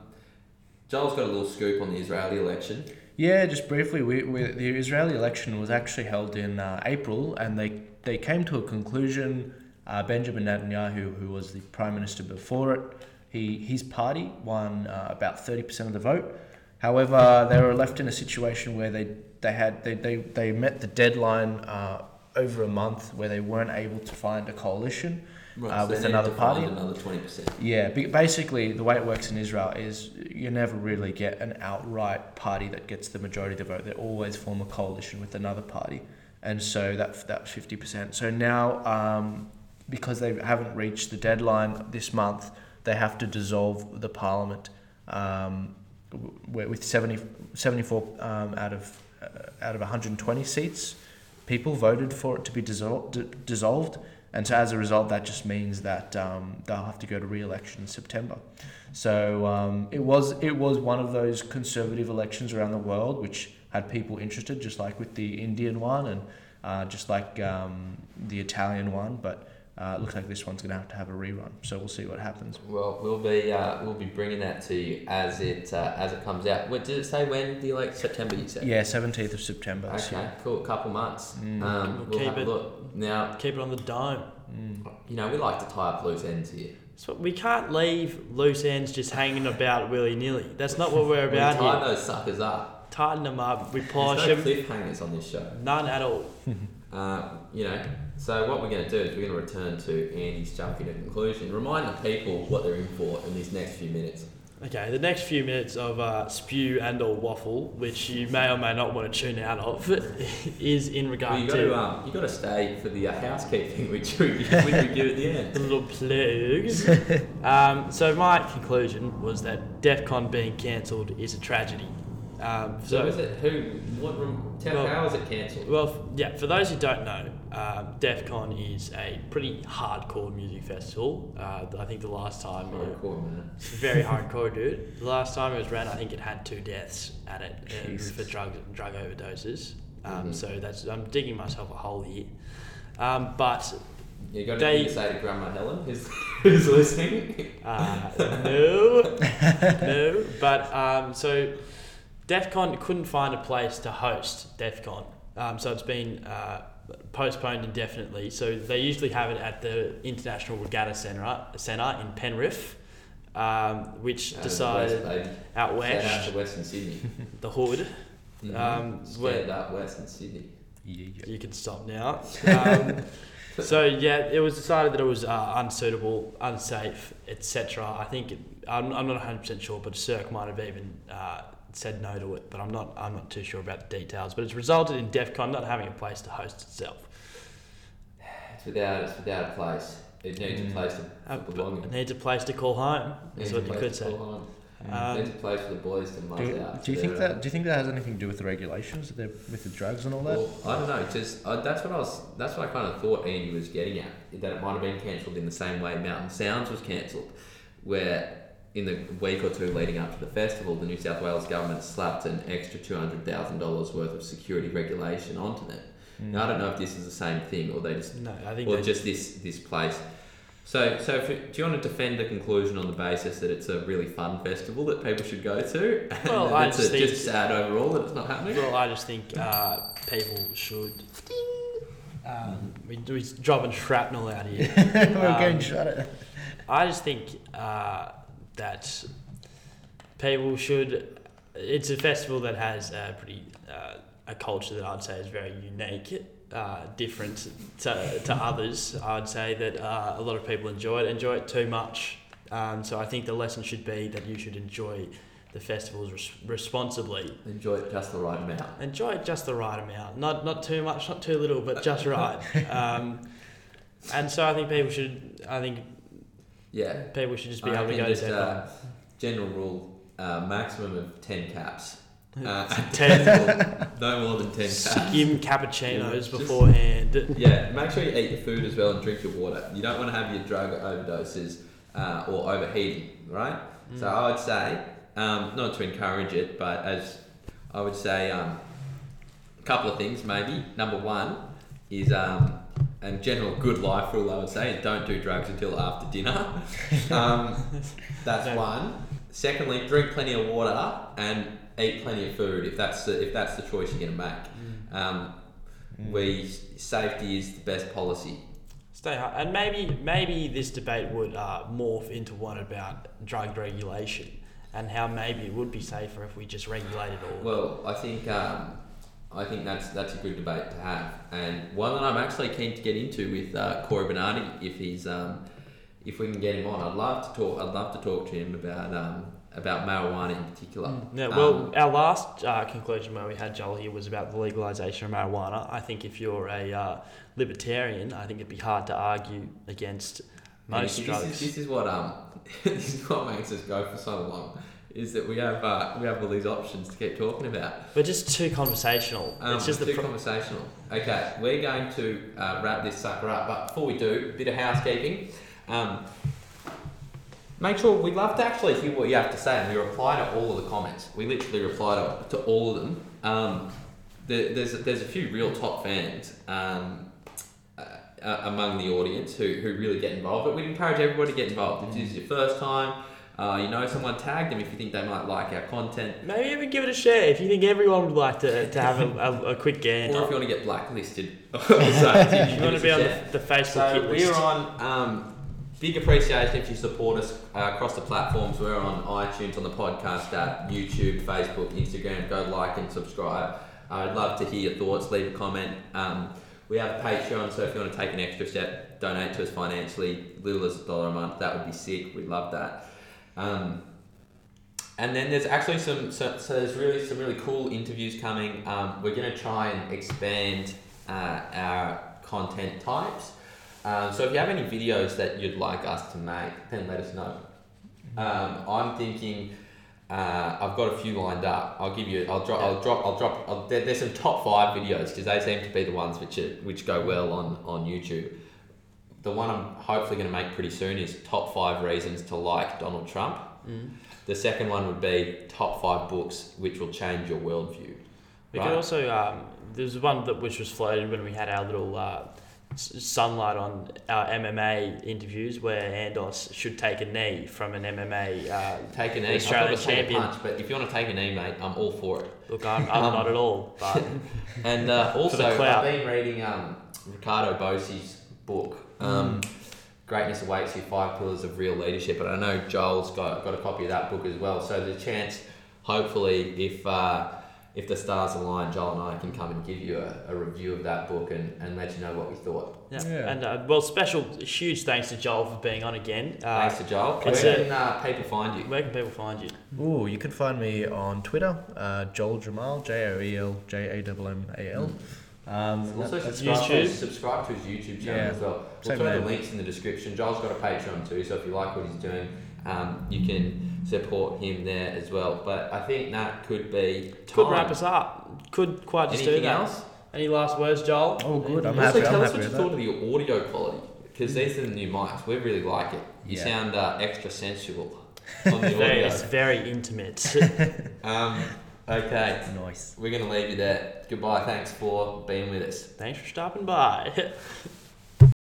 Joel's got a little scoop on the Israeli election. Yeah, just briefly, we, we, the Israeli election was actually held in uh, April, and they, they came to a conclusion. Uh, Benjamin Netanyahu, who was the prime minister before it, he his party won uh, about thirty percent of the vote. However, they were left in a situation where they they had they, they, they met the deadline uh, over a month where they weren't able to find a coalition. Right, Uh, so they with another party? Another twenty percent. Yeah, basically the way it works in Israel is you never really get an outright party that gets the majority of the vote. They always form a coalition with another party, and so that that fifty percent. So now, um, because they haven't reached the deadline this month, they have to dissolve the parliament. Um, with 70, 74 um, out of uh, out of one hundred and twenty seats, people voted for it to be d- dissolved. And so as a result, that just means that um, they'll have to go to re-election in September. So um, it was it was one of those conservative elections around the world which had people interested, just like with the Indian one and uh, just like um, the Italian one. But Uh, looks like this one's going to have to have a rerun, so we'll see what happens. Well, we'll be uh, we'll be bringing that to you as it uh, as it comes out. What did it say? When the like September? You said. Yeah, 17th of September. this Okay, year. cool. Couple months. Mm. Um, We'll we'll keep have a it- look. Now, Keep it on the dome. Mm. you know, we like to tie up loose ends here. So we can't leave loose ends just hanging about willy nilly. That's not what we're We about tie here. those suckers up. Tighten them up. We polish There's no cliffhangers on this show. None at all. <laughs> Uh, you know, so what we're going to do is we're going to return to Andy's jumping to conclusion. Remind the people what they're in for in these next few minutes. Okay, the next few minutes of uh, spew and or waffle, which you may or may not want to tune out of, <laughs> is in Well, regard you got to to um, you got to stay for the uh, housekeeping, <laughs> which we, which we give at the end. the little plugs. um, so my conclusion was that Defqon being cancelled is a tragedy. Um, So so, is it who? What room? Tell Well- how is it cancelled? well, yeah, for those who don't know, um, Defqon is a pretty hardcore music festival. Uh, I think the last time, Oh, it, man. very hardcore, dude. The last time it was ran, I think it had two deaths at it uh, for drug drug overdoses. Um, Mhm. So that's I'm digging myself a hole here. Um, but You got They- to say to Grandma Helen, who's, <laughs> who's listening? uh, no, <laughs> no. But um, so Defqon couldn't find a place to host Defqon. Um, so it's been uh, postponed indefinitely. So they usually have it at the International Regatta Centre, Centre in Penrith, um, which Uh, decided West, out Shout out west, to Western Sydney. <laughs> the hood. Mhm. Um, where- Stand up Western Sydney. Yeah, yeah. You can stop now. <laughs> Um, so yeah, it was decided that it was uh, unsuitable, unsafe, etc. I think it, I'm, I'm not 100 percent sure, but Cirque might have even uh, said no to it. But I'm not I'm not too sure about the details. But it's resulted in Defqon not having a place to host itself. It's without it's without a place. It needs Mm. a place to Uh, for belonging. It needs a place to call home. Needs Is what you could say. call. Um, needs a place for the boys to muzz Do, out. do you think their, that? Do you think that has anything to do with the regulations that they're with the drugs and all that? Well, I don't know. Just uh, that's what I was. That's what I kind of thought Andy was getting at. That it might have been cancelled in the same way Mountain Sounds was cancelled, where in the week or two leading up to the festival, the New South Wales government slapped an extra two hundred thousand dollars worth of security regulation onto them. Mm. Now I don't know if this is the same thing or they just no, I think or they- just this this place. So, so if, do you want to defend the conclusion on the basis that it's a really fun festival that people should go to? <laughs> Well, I it's just a, think- just sad overall that it's not happening. Well, I just think uh, people should. Um, we, we're dropping shrapnel out here. <laughs> We're Um, getting shot at. I just think uh, that people should. It's a festival that has a pretty uh, a culture that I'd say is very unique, uh, different to, to others. I'd say that uh, a lot of people enjoy it, enjoy it too much. Um, so I think the lesson should be that you should enjoy the festivals res- responsibly. Enjoy it just the right amount. Enjoy it just the right amount, not not too much, not too little, but just right. <laughs> Um, and so I think people should. I think Yeah. people should just be I able to go just, to uh, general rule, uh, maximum of 10 caps. <laughs> Uh, ten <laughs> no more than 10 caps. skim cappuccinos just- beforehand. <laughs> Yeah, make sure you eat your food as well and drink your water. You don't want to have your drug overdoses uh, or overheating, right? So Mm. I would say, um, not to encourage it, but as I would say, um, a couple of things maybe. Number one is, um, and general good life rule I would say, is don't do drugs until after dinner. <laughs> um, that's No. one. Secondly, drink plenty of water and eat plenty of food if that's the, if that's the choice you're going to make. Um, we safety is the best policy. Stay high. And maybe maybe this debate would uh, morph into one about drug regulation and how maybe it would be safer if we just regulated all. Well, I think um, I think that's that's a good debate to have, and one that I'm actually keen to get into with uh, Cory Bernardi if he's um, if we can get him on. I'd love to talk. I'd love to talk to him about um, about marijuana in particular. Yeah, well, Um, our last uh, conclusion where we had Joel here was about the legalisation of marijuana. I think if you're a uh, libertarian, I think it'd be hard to argue against most this, drugs. Is, this is what um <laughs> this is what makes us go for so long. Is that we have uh, we have all these options to keep talking about. We're just too conversational. Um, it's just the too pro- conversational. Okay, we're going to uh, wrap this sucker up, but before we do, a bit of housekeeping. Um, make sure we'd love to actually hear what you have to say, and we reply to all of the comments. We literally reply to, to all of them. Um, there, there's there's a few real top fans. Um, uh, uh, among the audience who, who really get involved. But we'd encourage everybody to get involved. If this is your first time, uh, you know someone, tag them if you think they might like our content. Maybe even give it a share if you think everyone would like to, to have a, a, a quick game. Or if you want to get blacklisted. <laughs> <laughs> if you want to be on the, the Facebook So hit list. we're on um, big appreciation if you support us uh, across the platforms. We're on iTunes, on the podcast app, YouTube, Facebook, Instagram. Go like and subscribe. I'd love to hear your thoughts. Leave a comment. Um, we have Patreon, so if you want to take an extra step, donate to us financially, little as a dollar a month. That would be sick. We'd love that. Um, and then there's actually some so, so there's really some really cool interviews coming. Um, we're going to try and expand uh, our content types. Um, so if you have any videos that you'd like us to make, then let us know. Um, I'm thinking uh, I've got a few lined up. I'll give you. I'll drop. I'll drop. I'll drop. I'll, there, there's some top five videos because they seem to be the ones which are, which go well on on YouTube. The one I'm hopefully going to make pretty soon is top five reasons to like Donald Trump. Mm. The second one would be top five books which will change your worldview. We Right. could also um, there's one that which was floated when we had our little uh, sunlight on our MMA interviews where Andos should take a knee from an MMA. Uh, Take an knee. Australian I thought it was take a champion. punch, but if you want to take a knee, mate, I'm all for it. look, I'm, I'm Um, not at all, but <laughs> And uh, <laughs> also. I've been reading um, Riccardo Bosi's book, um, Greatness Awaits You Five Pillars of Real Leadership. And I know Joel's got, got a copy of that book as well. So there's a chance, hopefully, if uh, if the stars align, Joel and I can come and give you a, a review of that book and, and let you know what we thought. yeah. Yeah. And uh, well, special huge thanks to Joel for being on again. Uh, Thanks to Joel. Where it's can uh, people find you? where can people find you? Ooh, you can find me on Twitter, uh, Joel Jammal, J O E L J A M M A L. Um, Also, that's subscribe to, his, subscribe to his YouTube channel Yeah. as well. We'll Same throw the links in the description. Joel's got a Patreon too, so if you like what he's doing, um, you can support him there as well. But I think that could be time. Could wrap us up. Could quite just Anything do that. else? Any last words, Joel? Oh, good. I'm also, happy. tell I'm us happy what you thought that. of the audio quality because these are the new mics. We really like it. You Yeah. sound uh, extra sensual on <laughs> the Very, audio. it's very intimate. <laughs> um, okay, Nice. we're gonna leave you there. Goodbye. Thanks for being with us. Thanks for stopping by. <laughs>